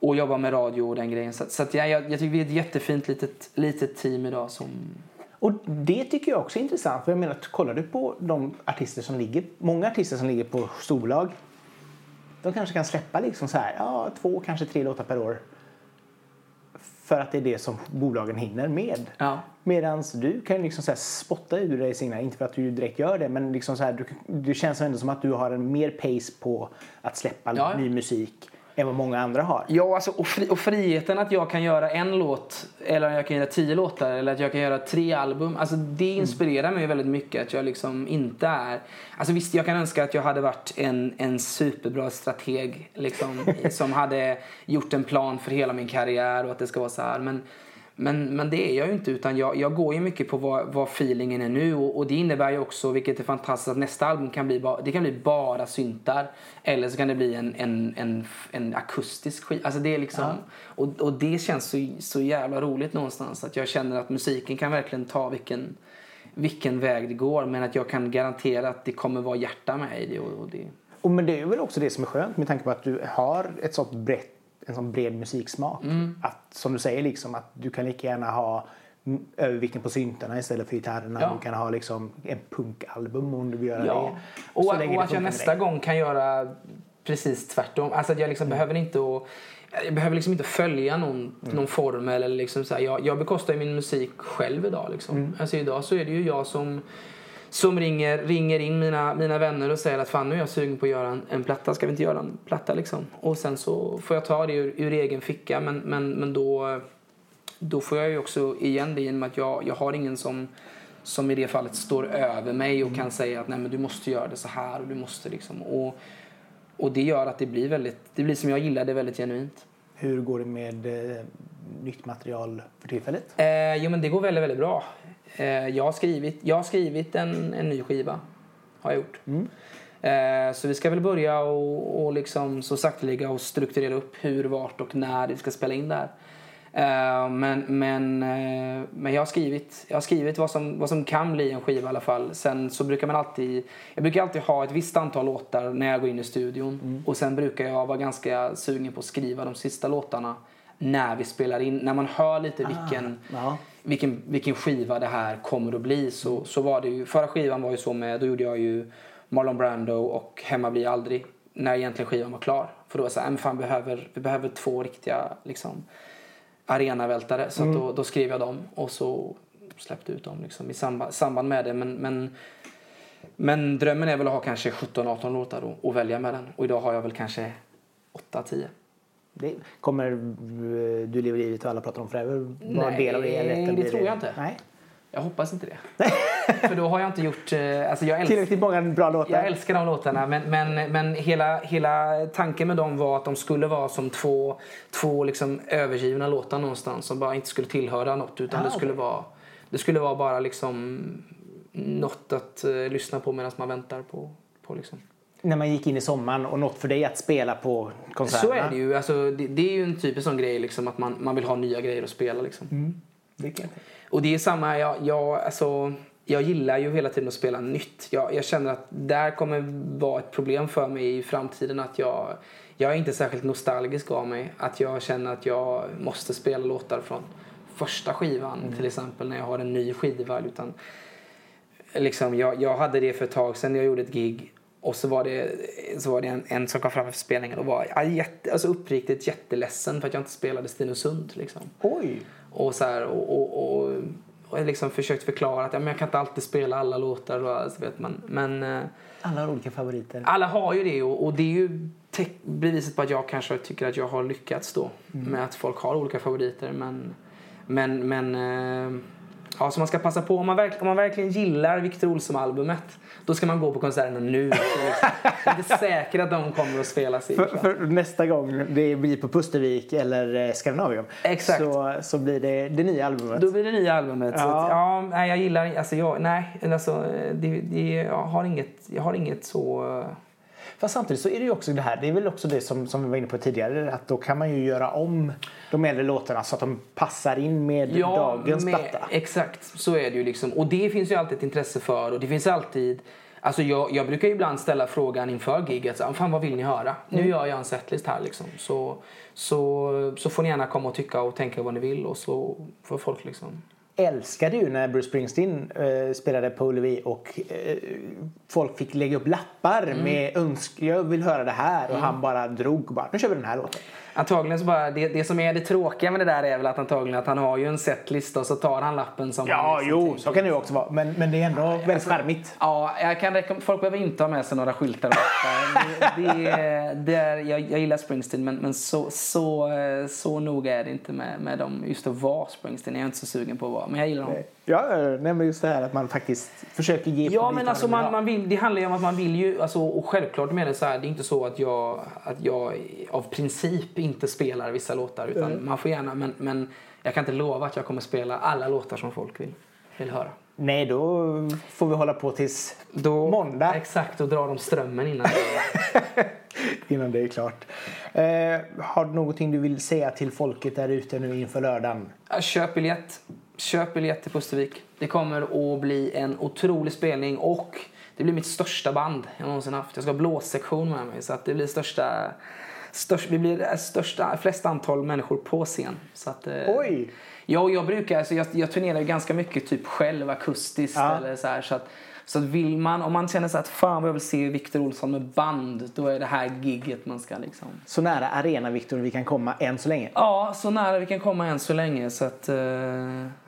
och jobbar med radio och den grejen. Så, så att jag, jag, jag tycker vi är ett jättefint litet, litet team idag som... Och det tycker jag också är intressant. För jag menar, kollar du på de artister som ligger, många artister som ligger på storlag, De kanske kan släppa liksom så här, ja, två, kanske tre låtar per år. För att det är det som bolagen hinner med. Ja. Medan du kan liksom så spotta ur dig sina, inte för att du direkt gör det, men liksom så här, du, du känns ändå som att du har en mer pace på att släppa Ja. ny musik än vad många andra har. Ja, alltså, och, fri, och friheten att jag kan göra en låt eller jag kan göra tio låtar eller att jag kan göra tre album. Alltså, det inspirerar mig väldigt mycket att jag liksom inte är... Alltså, visst, jag kan önska att jag hade varit en, en superbra strateg liksom, som hade gjort en plan för hela min karriär och att det ska vara så här. Men, men, men det är jag ju inte utan jag, jag går ju mycket på vad, vad feelingen är nu och, och det innebär ju också, vilket är fantastiskt, att nästa album kan bli, ba, det kan bli bara syntar eller så kan det bli en, en, en, en akustisk skiva. Alltså det är liksom, och, och det känns så, så jävla roligt någonstans att jag känner att musiken kan verkligen ta vilken, vilken väg det går men att jag kan garantera att det kommer vara hjärta med i det. Och, och det Och men det är väl också det som är skönt med tanke på att du har ett sånt brett, en sån bred musiksmak. Mm. Att, som du säger, liksom, att du kan lika gärna ha mm, övervikten på syntarna istället för gitarrerna. Ja. Du kan ha liksom en punkalbum om du vill göra Ja, det. och, det och att jag nästa gång kan göra precis tvärtom. Alltså att jag liksom behöver inte att, jag behöver liksom inte följa någon, någon formel. Eller liksom så här. Jag, jag bekostar min musik själv idag. Liksom. Alltså idag så är det ju jag som, som ringer, ringer in mina, mina vänner och säger att fan nu är jag sugen på att göra en, en platta. Ska vi inte göra en platta liksom? Och sen så får jag ta det ur, ur egen ficka. Men, men, men då, då får jag ju också igen det genom att jag, jag har ingen som som i det fallet står över mig och kan säga att nej men du måste göra det så här och du måste liksom och, och det gör att det blir väldigt, det blir som jag gillar det väldigt genuint. Hur går det med eh, nytt material för tillfället? Eh, jo men det går väldigt, väldigt bra. Eh, jag har skrivit, jag har skrivit en, en ny skiva. Har jag gjort. Eh, så vi ska väl börja och, och liksom så sakteliga och strukturera upp hur, vart och när vi ska spela in det här. Eh, men, men, eh, men jag har skrivit, jag har skrivit vad, som, vad som kan bli en skiva i alla fall. Sen så brukar man alltid, jag brukar alltid ha ett visst antal låtar när jag går in i studion. Och sen brukar jag vara ganska sugen på att skriva de sista låtarna när vi spelar in. När man hör lite vilken, Ja. vilken, vilken skiva det här kommer att bli så, så var det ju, förra skivan var ju så med, då gjorde jag ju Marlon Brando och Hemma blir aldrig när egentligen skivan var klar. För då var det så här, "Nej, men fan, behöver, vi behöver två riktiga liksom, arenavältare. Så att då, då skrev jag dem och så släppte ut dem liksom, i samband, samband med det. Men, men, men drömmen är väl att ha kanske 17-18 låtar och, och välja mellan. Och idag har jag väl kanske 8-10. Det kommer eh, Du lever livet och alla pratar om forever vara en Nej, del av det? Eller det blir tror jag inte. Nej. Jag hoppas inte det. För då har jag inte gjort... eh, Alltså jag, älsk, Tillräckligt många bra låtar? jag älskar de låtarna men, men, men hela, hela tanken med dem var att de skulle vara som två, två liksom övergivna låtar någonstans som bara inte skulle tillhöra något utan Ah, det, skulle okej. vara, det skulle vara bara liksom något att eh, lyssna på medan man väntar på, på liksom. När man gick in i sommaren och något för dig att spela på konserterna? Så är det ju. Alltså, det, det är ju en typisk sån grej liksom, att man, man vill ha nya grejer att spela. Liksom. Mm. Det. Och det är samma, jag, jag, alltså, jag gillar ju hela tiden att spela nytt. Jag, jag känner att där kommer vara ett problem för mig i framtiden att jag, jag är inte särskilt nostalgisk av mig. Att jag känner att jag måste spela låtar från första skivan till exempel när jag har en ny skiva. Utan, liksom, jag, jag hade det för ett tag sedan jag gjorde ett gig Och så var det, så var det en, en som kom fram efter spelningen och var ja, jätte, alltså uppriktigt jätteledsen för att jag inte spelade Stenungsund. Liksom. Oj! Och, så här, och, och, och, och jag liksom försökt förklara att ja, men jag kan inte alltid spela alla låtar. Och, alltså, vet man. Men eh, Alla har olika favoriter. alla har ju det och, och det är ju beviset på att jag kanske tycker att jag har lyckats då. Med att folk har olika favoriter. Men, men, men eh, ja, så man ska passa på. Om man, verk, om man verkligen gillar Victor Olsson-albumet då ska man gå på konserterna nu. Jag är inte säker att de kommer att spelas i. För, för nästa gång det blir på Pustervik eller eh, Skandinavium Exakt. Så, så blir det det nya albumet. Då blir det nya albumet. Ja. att, ja, nej, jag gillar alltså jag, nej, alltså, det, det, jag, har inget, jag har inget så... Fast samtidigt så är det ju också det här, det är väl också det som, som vi var inne på tidigare, att då kan man ju göra om de äldre låtarna så att de passar in med dagens med- platta. Exakt, så är det ju liksom. Och det finns ju alltid ett intresse för och det finns alltid Alltså jag, jag brukar ibland ställa frågan inför giget, så, fan vad vill ni höra? Nu gör jag en setlist här liksom. Så, så, så får ni gärna komma och tycka och tänka vad ni vill och så får folk liksom älskade ju när Bruce Springsteen eh, spelade på Ullevi och eh, folk fick lägga upp lappar Mm. med önsk jag vill höra det här och han bara drog bara, nu kör vi den här låten. Antagligen så bara, det, det som är det tråkiga med det där är väl att antagligen att han har ju en setlista och så tar han lappen som Ja, liksom jo, så kan det ju också vara. Men, men det är ändå väldigt charmigt. Ja, jag kan folk behöver inte ha med sig några skyltar det, det, det är, jag, jag gillar Springsteen men, men så, så, eh, så noga är det inte med, med dem. Just att vara Springsteen är jag inte så sugen på att vara. Men jag gillar honom. Ja, nej, men just det här att man faktiskt försöker ge Ja men alltså man, man vill, det handlar ju om att man vill ju, alltså, och självklart med det så här, det är inte så att jag, att jag av princip inte spelar vissa låtar utan man får gärna, men, men jag kan inte lova att jag kommer spela alla låtar som folk vill, vill höra. Nej, då får vi hålla på tills Då, måndag Exakt, och drar de strömmen innan. innan det är klart. Eh, har du någonting du vill säga till folket där ute nu inför lördagen? Köp biljett. Köp biljett till Pustervik. Det kommer att bli en otrolig spelning och det blir mitt största band jag någonsin haft. Jag ska ha blåssektion med mig så att det blir största, störst, vi blir största, flest antal människor på scen. Så att, eh, Oj! Ja, jag brukar, alltså jag, jag turnerar ju ganska mycket typ själv akustiskt Ja. eller så här, så att så att vill man, om man känner så att fan vad jag vill se Victor Olsson med band, då är det här gigget man ska liksom Så nära arena, Viktor, vi kan komma än så länge. Ja, så nära vi kan komma än så länge. Så att, eh,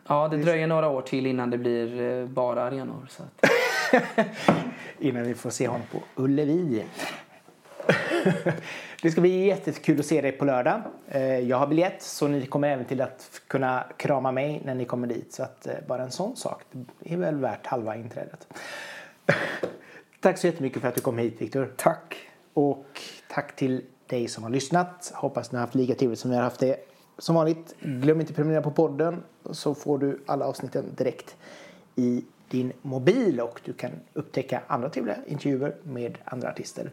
ja, det dröjer några år till innan det blir eh, bara arenor. Så att, Innan vi får se honom på Ullevi. Det ska bli jättekul att se dig på lördag. Eh, Jag har biljett så ni kommer även till att kunna krama mig när ni kommer dit. Så att eh, bara en sån sak det är väl värt halva inträdet. Tack så jättemycket för att du kom hit Viktor. tack. Och tack till dig som har lyssnat. Hoppas ni har haft lika trevligt som vi har haft det. Som vanligt, glöm inte prenumerera på podden så får du alla avsnitten direkt i din mobil och du kan upptäcka andra trevliga intervjuer med andra artister.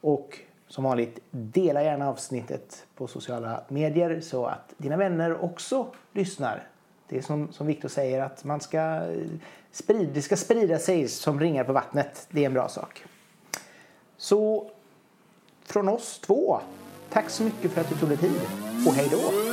Och som vanligt, dela gärna avsnittet på sociala medier så att dina vänner också lyssnar. Det är som, som Viktor säger att man ska eh, sprida, det ska sprida sig som ringar på vattnet. Det är en bra sak. Så från oss två, tack så mycket för att du tog dig tid och hej då!